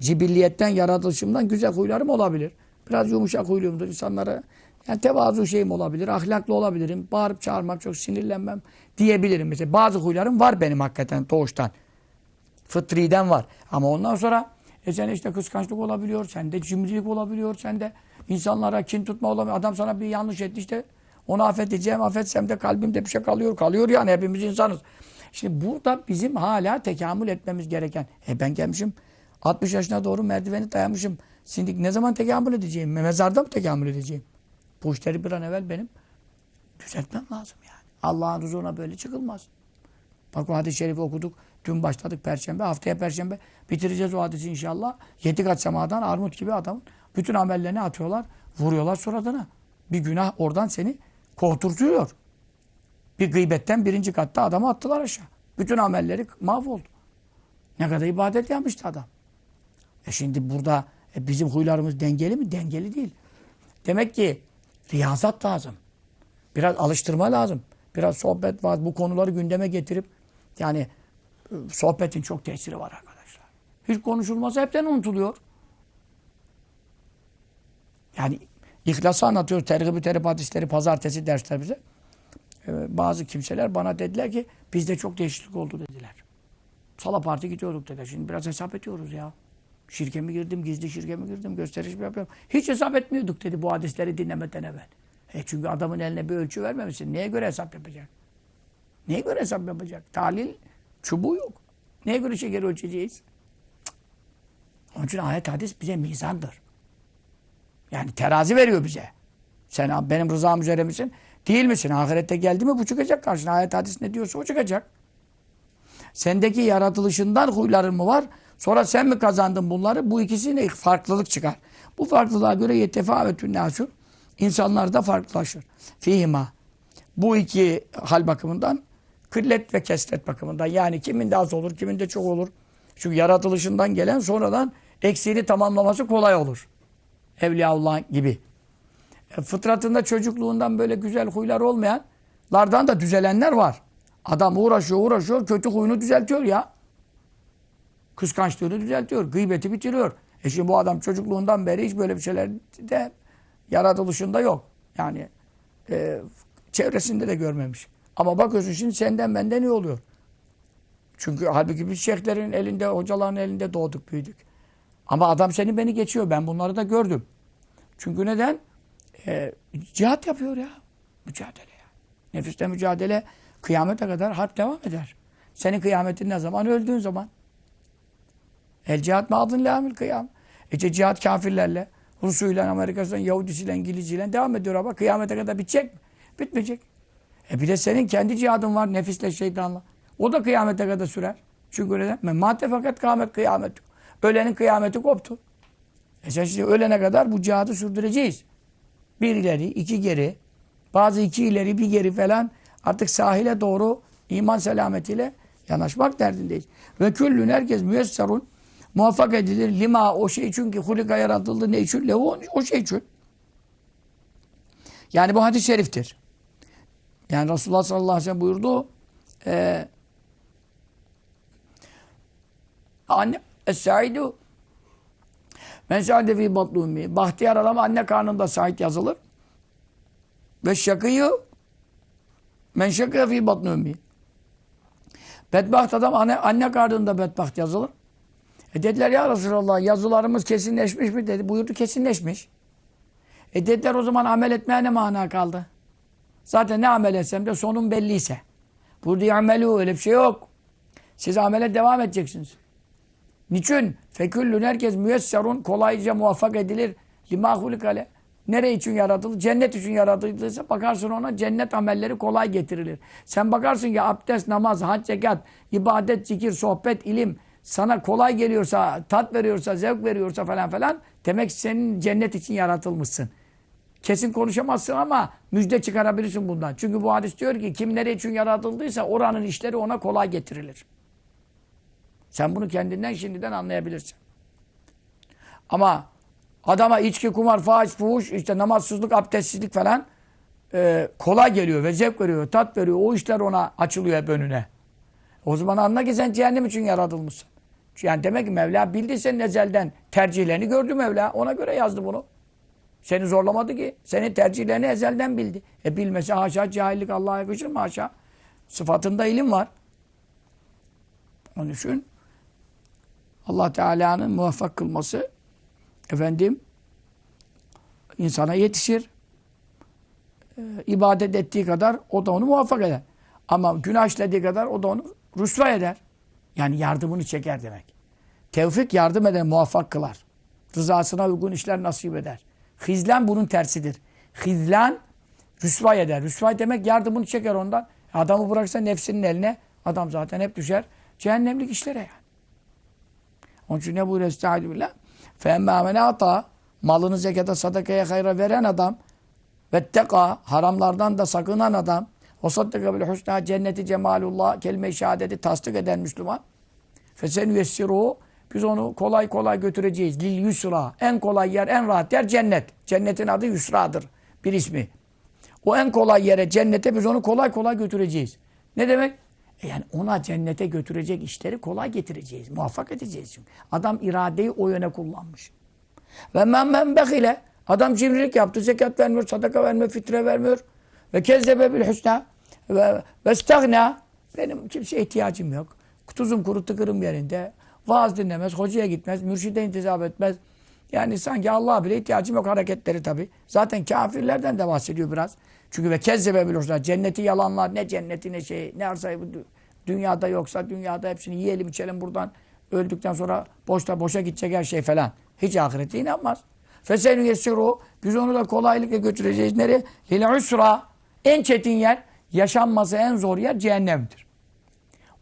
[SPEAKER 1] cibilliyetten, yaratılışımdan güzel huylarım olabilir. Biraz yumuşak huyluyumdur insanlara. Yani tevazu şeyim olabilir, ahlaklı olabilirim, bağırıp çağırmam, çok sinirlenmem diyebilirim. Mesela bazı huylarım var benim hakikaten doğuştan. Fıtriden var. Ama ondan sonra e sen işte kıskançlık olabiliyor, sende cimrilik olabiliyor, sende insanlara kin tutma olabiliyor. Adam sana bir yanlış etti işte onu affedeceğim, affetsem de kalbimde bir şey kalıyor. Kalıyor yani hepimiz insanız. Şimdi burada bizim hala tekamül etmemiz gereken. E ben gelmişim 60 yaşına doğru merdiveni dayamışım. Şimdi ne zaman tekamül edeceğim? Mezarda mı tekamül edeceğim? Bu işleri bir an evvel benim düzeltmem lazım yani. Allah'ın huzuruna böyle çıkılmaz. Bak o hadis-i şerifi okuduk. Dün başladık perşembe. Haftaya perşembe bitireceğiz o hadisi inşallah. Yedi kat semadan armut gibi adamın bütün amellerini atıyorlar. Vuruyorlar suratına. Bir günah oradan seni korturtuyor. Bir gıybetten birinci katta adamı attılar aşağı. Bütün amelleri mahvoldu. Ne kadar ibadet yapmıştı adam. E şimdi burada e bizim huylarımız dengeli mi? Dengeli değil. Demek ki riyazat lazım. Biraz alıştırma lazım. Biraz sohbet var. Bu konuları gündeme getirip yani e, sohbetin çok tesiri var arkadaşlar. Hiç konuşulmazsa hepten unutuluyor. Yani İhlası anlatıyoruz. Tergib-i terip hadisleri pazartesi dersler bize. Ee, bazı kimseler bana dediler ki bizde çok değişiklik oldu dediler. Sala parti gidiyorduk dediler. Şimdi biraz hesap ediyoruz ya. Şirke mi girdim, gizli şirke mi girdim, gösteriş mi yapıyorum. Hiç hesap etmiyorduk dedi bu hadisleri dinlemeden evvel. E çünkü adamın eline bir ölçü vermemişsin. Neye göre hesap yapacak? Neye göre hesap yapacak? Talil çubuğu yok. Neye göre şeker ölçeceğiz? Onun için ayet hadis bize mizandır. Yani terazi veriyor bize. Sen benim rızam üzere misin? Değil misin? Ahirette geldi mi bu çıkacak karşına. Ayet hadis ne diyorsa o çıkacak. Sendeki yaratılışından huyların mı var? Sonra sen mi kazandın bunları? Bu ikisine farklılık çıkar. Bu farklılığa göre yetefavetün nasu insanlar da farklılaşır. Fihima. Bu iki hal bakımından kıllet ve kesret bakımından. Yani kimin de az olur, kimin de çok olur. Çünkü yaratılışından gelen sonradan eksiğini tamamlaması kolay olur. Evliyaullah gibi. E, fıtratında çocukluğundan böyle güzel huylar olmayanlardan da düzelenler var. Adam uğraşıyor uğraşıyor kötü huyunu düzeltiyor ya. Kıskançlığını düzeltiyor. Gıybeti bitiriyor. E şimdi bu adam çocukluğundan beri hiç böyle bir şeyler de yaratılışında yok. Yani e, çevresinde de görmemiş. Ama bakıyorsun şimdi senden benden iyi oluyor. Çünkü halbuki biz şeyhlerin elinde, hocaların elinde doğduk, büyüdük. Ama adam seni beni geçiyor. Ben bunları da gördüm. Çünkü neden? Ee, cihat yapıyor ya. Mücadele ya. Nefiste mücadele kıyamete kadar harp devam eder. Senin kıyametin ne zaman? Öldüğün zaman. El cihat mağdın lamil kıyam. İşte cihat kafirlerle, Rusuyla, Amerika'sıyla, Yahudisiyle, İngilizciyle devam ediyor ama kıyamete kadar bitecek mi? Bitmeyecek. E bir de senin kendi cihadın var nefisle, şeytanla. O da kıyamete kadar sürer. Çünkü neden? Mate fakat kıyamet kıyamet. Ölenin kıyameti koptu. E sen şimdi ölene kadar bu cihadı sürdüreceğiz. Bir ileri, iki geri. Bazı iki ileri, bir geri falan artık sahile doğru iman selametiyle yanaşmak derdindeyiz. Ve küllün herkes müyesserun muvaffak edilir. Lima o şey için ki hulika yaratıldı ne için? Lehu o şey için. Yani bu hadis-i şeriftir. Yani Resulullah sallallahu aleyhi ve sellem buyurdu. E, anne Es-Saidu Men sa'de fi batlu ummi. Bahtiyar adam anne karnında sait yazılır. Ve şakıyı men şakıya fi batlu. Bedbaht adam anne, anne karnında bedbaht yazılır. E dediler ya Resulallah yazılarımız kesinleşmiş mi dedi. Buyurdu kesinleşmiş. E dediler o zaman amel etmeye ne mana kaldı? Zaten ne amel etsem de sonun belliyse. Burada amelu öyle bir şey yok. Siz amele devam edeceksiniz. Niçin? Feküllün herkes müyesserun kolayca muvaffak edilir. Lima hulikale. Nere için yaratıldı? Cennet için yaratıldıysa bakarsın ona cennet amelleri kolay getirilir. Sen bakarsın ki abdest, namaz, hac, zekat, ibadet, zikir, sohbet, ilim sana kolay geliyorsa, tat veriyorsa, zevk veriyorsa falan falan demek senin cennet için yaratılmışsın. Kesin konuşamazsın ama müjde çıkarabilirsin bundan. Çünkü bu hadis diyor ki kim nereye için yaratıldıysa oranın işleri ona kolay getirilir. Sen bunu kendinden şimdiden anlayabilirsin. Ama adama içki, kumar, fahiş, fuhuş, işte namazsızlık, abdestsizlik falan e, kolay geliyor ve zevk veriyor, tat veriyor. O işler ona açılıyor hep önüne. O zaman anla ki sen cehennem için yaratılmışsın. Yani demek ki Mevla bildi senin ezelden tercihlerini gördü Mevla. Ona göre yazdı bunu. Seni zorlamadı ki. Senin tercihlerini ezelden bildi. E bilmesi haşa cahillik Allah'a yakışır mı haşa? Sıfatında ilim var. Onun için Allah Teala'nın muvaffak kılması efendim insana yetişir. Ee, ibadet ettiği kadar o da onu muvaffak eder. Ama günah işlediği kadar o da onu rüsva eder. Yani yardımını çeker demek. Tevfik yardım eder, muvaffak kılar. Rızasına uygun işler nasip eder. Hizlan bunun tersidir. Hizlan rüsva eder. Rüsva demek yardımını çeker ondan. Adamı bıraksa nefsinin eline adam zaten hep düşer. Cehennemlik işlere yani. Onun için ne buyuruyor Estaizu billah? فَاَمَّا مَنَ ata Malını zekata sadakaya hayra veren adam vetteka haramlardan da sakınan adam o saddaka bil husna cenneti cemalullah kelime-i şehadeti tasdik eden Müslüman fesen yessiru biz onu kolay kolay götüreceğiz. Lil yusra. En kolay yer, en rahat yer cennet. Cennetin adı yusradır. Bir ismi. O en kolay yere, cennete biz onu kolay kolay götüreceğiz. Ne demek? E yani ona cennete götürecek işleri kolay getireceğiz. Muvaffak edeceğiz çünkü. Adam iradeyi o yöne kullanmış. Ve men men bekile. Adam cimrilik yaptı. Zekat vermiyor, sadaka vermiyor, fitre vermiyor. Ve kezzebe bil husna. Ve, ve stagna. Benim kimseye ihtiyacım yok. Tuzum kuru tıkırım yerinde. Vaaz dinlemez, hocaya gitmez, mürşide intizap etmez. Yani sanki Allah'a bile ihtiyacım yok hareketleri tabi. Zaten kafirlerden de bahsediyor biraz. Çünkü ve kezzebe bil husna. Cenneti yalanlar. Ne cenneti ne şey. Ne arsayı dünyada yoksa dünyada hepsini yiyelim içelim buradan. Öldükten sonra boşta boşa gidecek her şey falan. Hiç ahirete inanmaz. Fesenü yesiru. Biz onu da kolaylıkla götüreceğiz. Nereye? Lil usra. En çetin yer, yaşanması en zor yer cehennemdir.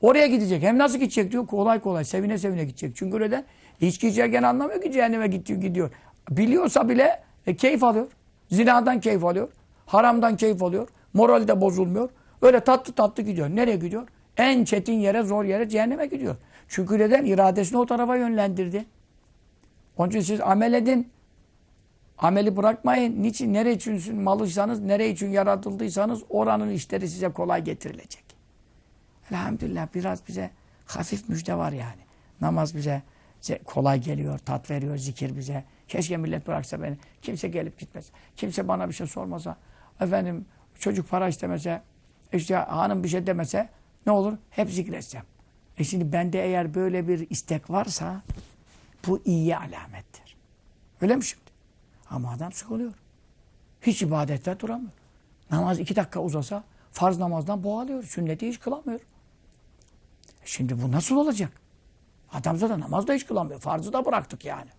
[SPEAKER 1] Oraya gidecek. Hem nasıl gidecek diyor? Kolay kolay. Sevine sevine gidecek. Çünkü neden? İçki içerken anlamıyor ki cehenneme gidiyor. gidiyor. Biliyorsa bile e, keyif alıyor. Zinadan keyif alıyor. Haramdan keyif alıyor. Moral de bozulmuyor. Öyle tatlı tatlı gidiyor. Nereye gidiyor? En çetin yere, zor yere cehenneme gidiyor. Çünkü neden? İradesini o tarafa yönlendirdi. Onun için siz amel edin. Ameli bırakmayın. Niçin? Nereye için malıysanız, nereye için yaratıldıysanız oranın işleri size kolay getirilecek. Elhamdülillah biraz bize hafif müjde var yani. Namaz bize ze- kolay geliyor, tat veriyor zikir bize. Keşke millet bıraksa beni. Kimse gelip gitmese. Kimse bana bir şey sormasa. Efendim çocuk para istemese. işte hanım bir şey demese. Ne olur? Hep zikretsem. E şimdi bende eğer böyle bir istek varsa bu iyi alamettir. Öyle mi şimdi? Ama adam sıkılıyor. Hiç ibadette duramıyor. Namaz iki dakika uzasa farz namazdan boğalıyor. Sünneti hiç kılamıyor. E Şimdi bu nasıl olacak? Adam zaten namaz da hiç kılamıyor. Farzı da bıraktık yani.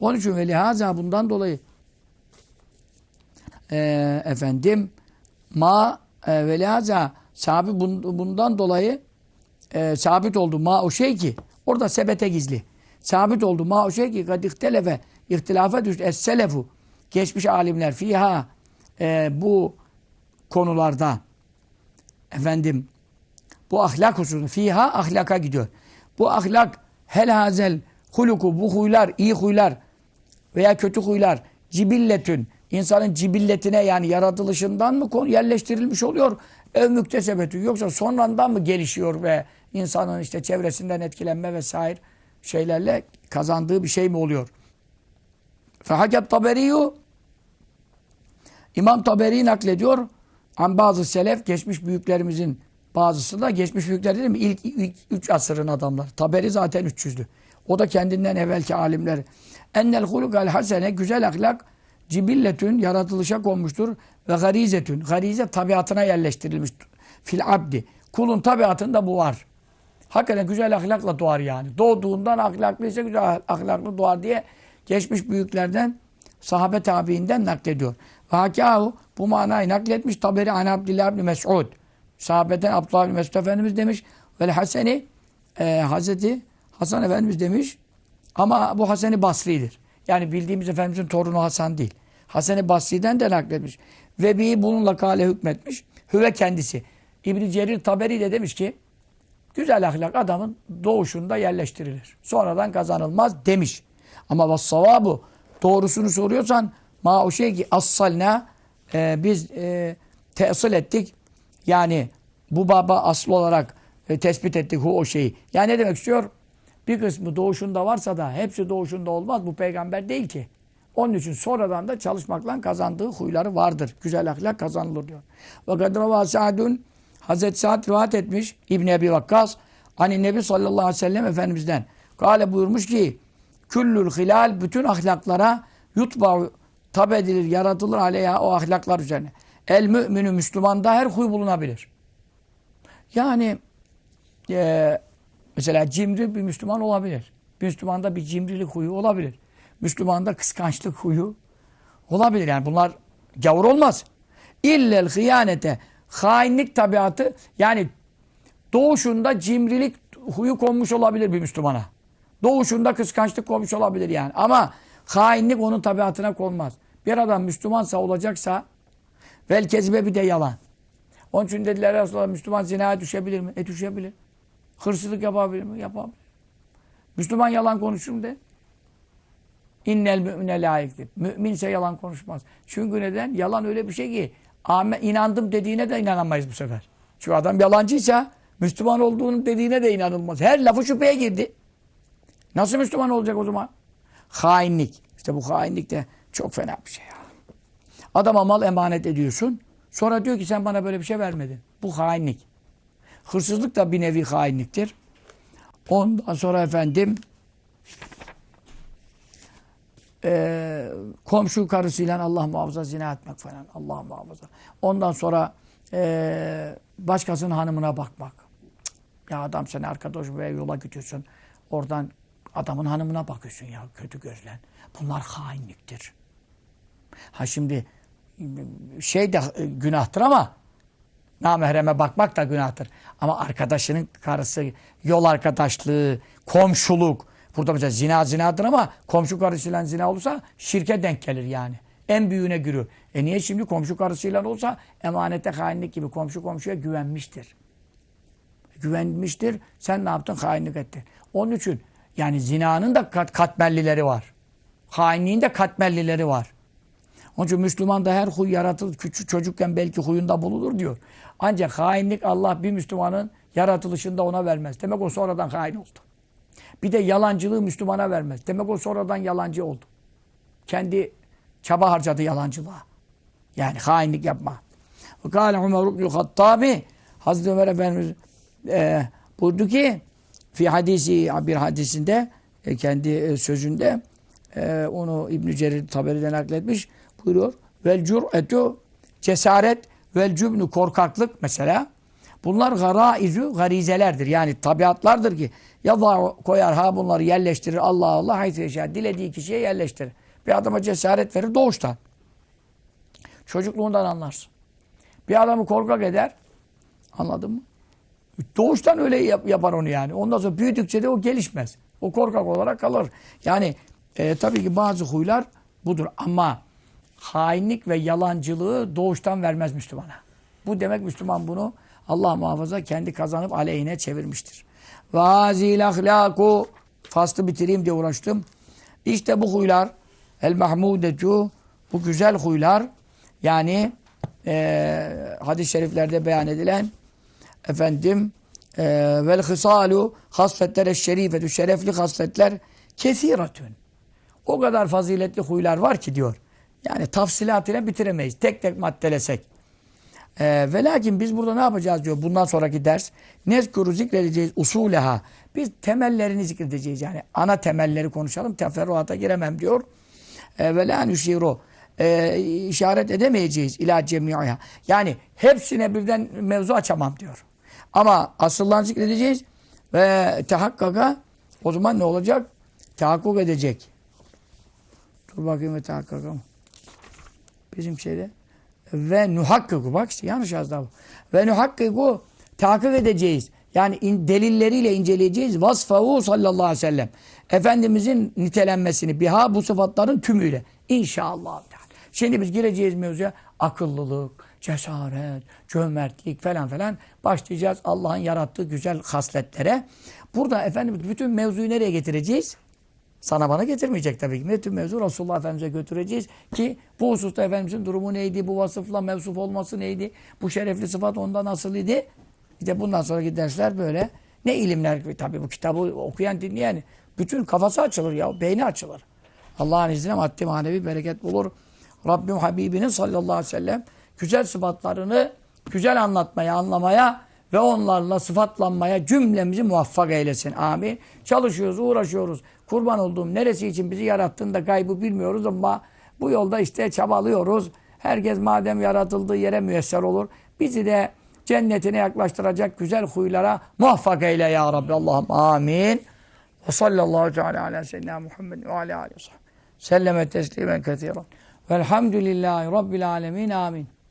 [SPEAKER 1] Onun için ve lihaza bundan dolayı e, efendim ma e, ve lihaza sabit bun- bundan dolayı e, sabit oldu ma o şey ki orada sebete gizli. Sabit oldu ma o şey ki kad ihtelefe ihtilafa düştü es selefu geçmiş alimler fiha e, bu konularda efendim bu ahlak hususunda fiha ahlaka gidiyor. Bu ahlak hel hazel huluku bu huylar iyi huylar veya kötü huylar cibilletün insanın cibilletine yani yaratılışından mı konu yerleştirilmiş oluyor ev müktesebetü yoksa sonradan mı gelişiyor ve insanın işte çevresinden etkilenme vesaire şeylerle kazandığı bir şey mi oluyor? Fehaket taberiyu İmam Taberi naklediyor. An bazı selef geçmiş büyüklerimizin bazısı da geçmiş büyükler değil mi? İlk, ilk üç asırın adamlar. Taberi zaten 300'lü. O da kendinden evvelki alimler. Ennel hulukal hasene güzel ahlak cibilletün yaratılışa konmuştur ve garizetün. Garize tabiatına yerleştirilmiş. Fil abdi. Kulun tabiatında bu var. Hakikaten güzel ahlakla doğar yani. Doğduğundan ahlaklıysa güzel ahlaklı doğar diye geçmiş büyüklerden sahabe tabiinden naklediyor. Ve hakahu bu manayı nakletmiş Taberi an Abdullah ibn Mes'ud. Sahabeden Abdullah ibn Mes'ud Efendimiz demiş. Ve Haseni e, Hazreti Hasan Efendimiz demiş. Ama bu Hasan-ı Basri'dir. Yani bildiğimiz Efendimizin torunu Hasan değil. Hasan-ı Basri'den de nakletmiş. Ve bir bununla kale hükmetmiş. Hüve kendisi. İbn Cerir Taberi de demiş ki güzel ahlak adamın doğuşunda yerleştirilir. Sonradan kazanılmaz demiş. Ama vassavabu doğrusunu soruyorsan ma o şey ki assalna e, biz e, tesıl ettik. Yani bu baba asıl olarak e, tespit ettik hu o şeyi. Yani ne demek istiyor? Bir kısmı doğuşunda varsa da hepsi doğuşunda olmaz. Bu peygamber değil ki. Onun için sonradan da çalışmakla kazandığı huyları vardır. Güzel ahlak kazanılır diyor. Ve kadrava Sa'dun Hazreti Sa'd rivayet etmiş İbn Ebi Vakkas hani Nebi sallallahu aleyhi ve sellem Efendimiz'den. Kale buyurmuş ki küllül hilal bütün ahlaklara yutba tabi edilir, yaratılır aleyha o ahlaklar üzerine. El müminü Müslümanda her huy bulunabilir. Yani e, mesela cimri bir Müslüman olabilir. Müslümanda bir cimrilik huyu olabilir. Müslümanda kıskançlık huyu olabilir. Yani bunlar gavur olmaz. İllel hıyanete hainlik tabiatı yani doğuşunda cimrilik huyu konmuş olabilir bir Müslümana. Doğuşunda kıskançlık konmuş olabilir yani. Ama hainlik onun tabiatına konmaz. Bir adam Müslümansa olacaksa vel kezibe bir de yalan. Onun için dediler Resulullah Müslüman zinaya düşebilir mi? E düşebilir. Hırsızlık yapabilir mi? Yapabilir. Müslüman yalan konuşur mu de? İnnel mümine layıktır. Müminse yalan konuşmaz. Çünkü neden? Yalan öyle bir şey ki inandım dediğine de inanamayız bu sefer. Çünkü adam yalancıysa Müslüman olduğunu dediğine de inanılmaz. Her lafı şüpheye girdi. Nasıl Müslüman olacak o zaman? Hainlik. İşte bu hainlik de çok fena bir şey ya. Adama mal emanet ediyorsun. Sonra diyor ki sen bana böyle bir şey vermedin. Bu hainlik. Hırsızlık da bir nevi hainliktir. Ondan sonra efendim e, komşu karısıyla Allah muhafaza zina etmek falan. Allah muhafaza. Ondan sonra e, başkasının hanımına bakmak. Cık, Ya adam seni arkadaş veya yola gidiyorsun. Oradan adamın hanımına bakıyorsun ya kötü gözlen. Bunlar hainliktir. Ha şimdi şey de e, günahtır ama namahreme bakmak da günahtır. Ama arkadaşının karısı, yol arkadaşlığı, komşuluk. Burada mesela zina zinadır ama komşu karısıyla zina olursa şirke denk gelir yani. En büyüğüne giriyor. E niye şimdi komşu karısıyla olsa emanete hainlik gibi komşu komşuya güvenmiştir. Güvenmiştir. Sen ne yaptın? Hainlik ettin. Onun için yani zinanın da kat, katmerlileri var. Hainliğin de katmerlileri var. Onun için Müslüman da her huy yaratılır. Küçük çocukken belki huyunda bulunur diyor. Ancak hainlik Allah bir Müslümanın yaratılışında ona vermez. Demek o sonradan hain oldu. Bir de yalancılığı Müslümana vermez. Demek o sonradan yalancı oldu. Kendi çaba harcadı yalancılığa. Yani hainlik yapma. Kâle Ömer ibn Hattabi Hazreti Ömer Efendimiz e, buyurdu ki fi hadisi bir hadisinde e, kendi e, sözünde e, onu İbn Cerir Taberi'den nakletmiş buyuruyor. Vel cür'etu cesaret vel cübnü korkaklık mesela bunlar garaizu garizelerdir. Yani tabiatlardır ki ya da koyar ha bunları yerleştirir Allah Allah haytı yaşar. Dilediği kişiye yerleştirir. Bir adama cesaret verir doğuştan. Çocukluğundan anlarsın. Bir adamı korkak eder. Anladın mı? Doğuştan öyle yap- yapar onu yani. Ondan sonra büyüdükçe de o gelişmez. O korkak olarak kalır. Yani e, tabii ki bazı huylar budur ama hainlik ve yalancılığı doğuştan vermez Müslümana. Bu demek Müslüman bunu Allah muhafaza kendi kazanıp aleyhine çevirmiştir. Ve hazil ahlaku faslı bitireyim diye uğraştım. İşte bu huylar el mahmudetu bu güzel huylar yani e, hadis-i şeriflerde beyan edilen efendim e, vel hısalu hasletler şerifetü şerefli hasletler kesiratün. O kadar faziletli huylar var ki diyor. Yani tafsilatıyla bitiremeyiz. Tek tek maddelesek. E, ve lakin biz burada ne yapacağız diyor bundan sonraki ders. Nezkuru zikredeceğiz usuleha. Biz temellerini zikredeceğiz yani. Ana temelleri konuşalım. Teferruata giremem diyor. E, ve la nüşiru. E, işaret edemeyeceğiz ila cemi'a. Yani hepsine birden mevzu açamam diyor. Ama asıllarını zikredeceğiz ve tehakkaka o zaman ne olacak? Tahakkuk edecek. Dur bakayım ve tehakkaka mı? Bizim şeyde. Ve nuhakkiku. Bak işte yanlış yazdı bu. Ve nuhakkiku tahakkuk edeceğiz. Yani in, delilleriyle inceleyeceğiz. Vasfahu sallallahu aleyhi ve sellem. Efendimizin nitelenmesini biha bu sıfatların tümüyle. İnşallah. Şimdi biz gireceğiz mevzuya. Akıllılık, cesaret, cömertlik falan falan başlayacağız Allah'ın yarattığı güzel hasletlere. Burada Efendimiz bütün mevzuyu nereye getireceğiz? Sana bana getirmeyecek tabii ki. Bütün mevzu Resulullah Efendimiz'e götüreceğiz ki bu hususta Efendimiz'in durumu neydi? Bu vasıfla mevsuf olması neydi? Bu şerefli sıfat onda nasıl idi? İşte bundan sonraki dersler böyle. Ne ilimler tabii bu kitabı okuyan dinleyen bütün kafası açılır ya. Beyni açılır. Allah'ın izniyle maddi manevi bereket bulur. Rabbim Habibinin sallallahu aleyhi ve sellem güzel sıfatlarını güzel anlatmaya, anlamaya ve onlarla sıfatlanmaya cümlemizi muvaffak eylesin. Amin. Çalışıyoruz, uğraşıyoruz. Kurban olduğum neresi için bizi yarattığını da gaybı bilmiyoruz ama bu yolda işte çabalıyoruz. Herkes madem yaratıldığı yere müyesser olur. Bizi de cennetine yaklaştıracak güzel huylara muvaffak eyle ya Rabbi. Allah'ım amin. Ve sallallahu teala ala seyyidina Muhammed ve ala aleyhi ve selleme teslimen kethiren. Velhamdülillahi Rabbil alemin. Amin.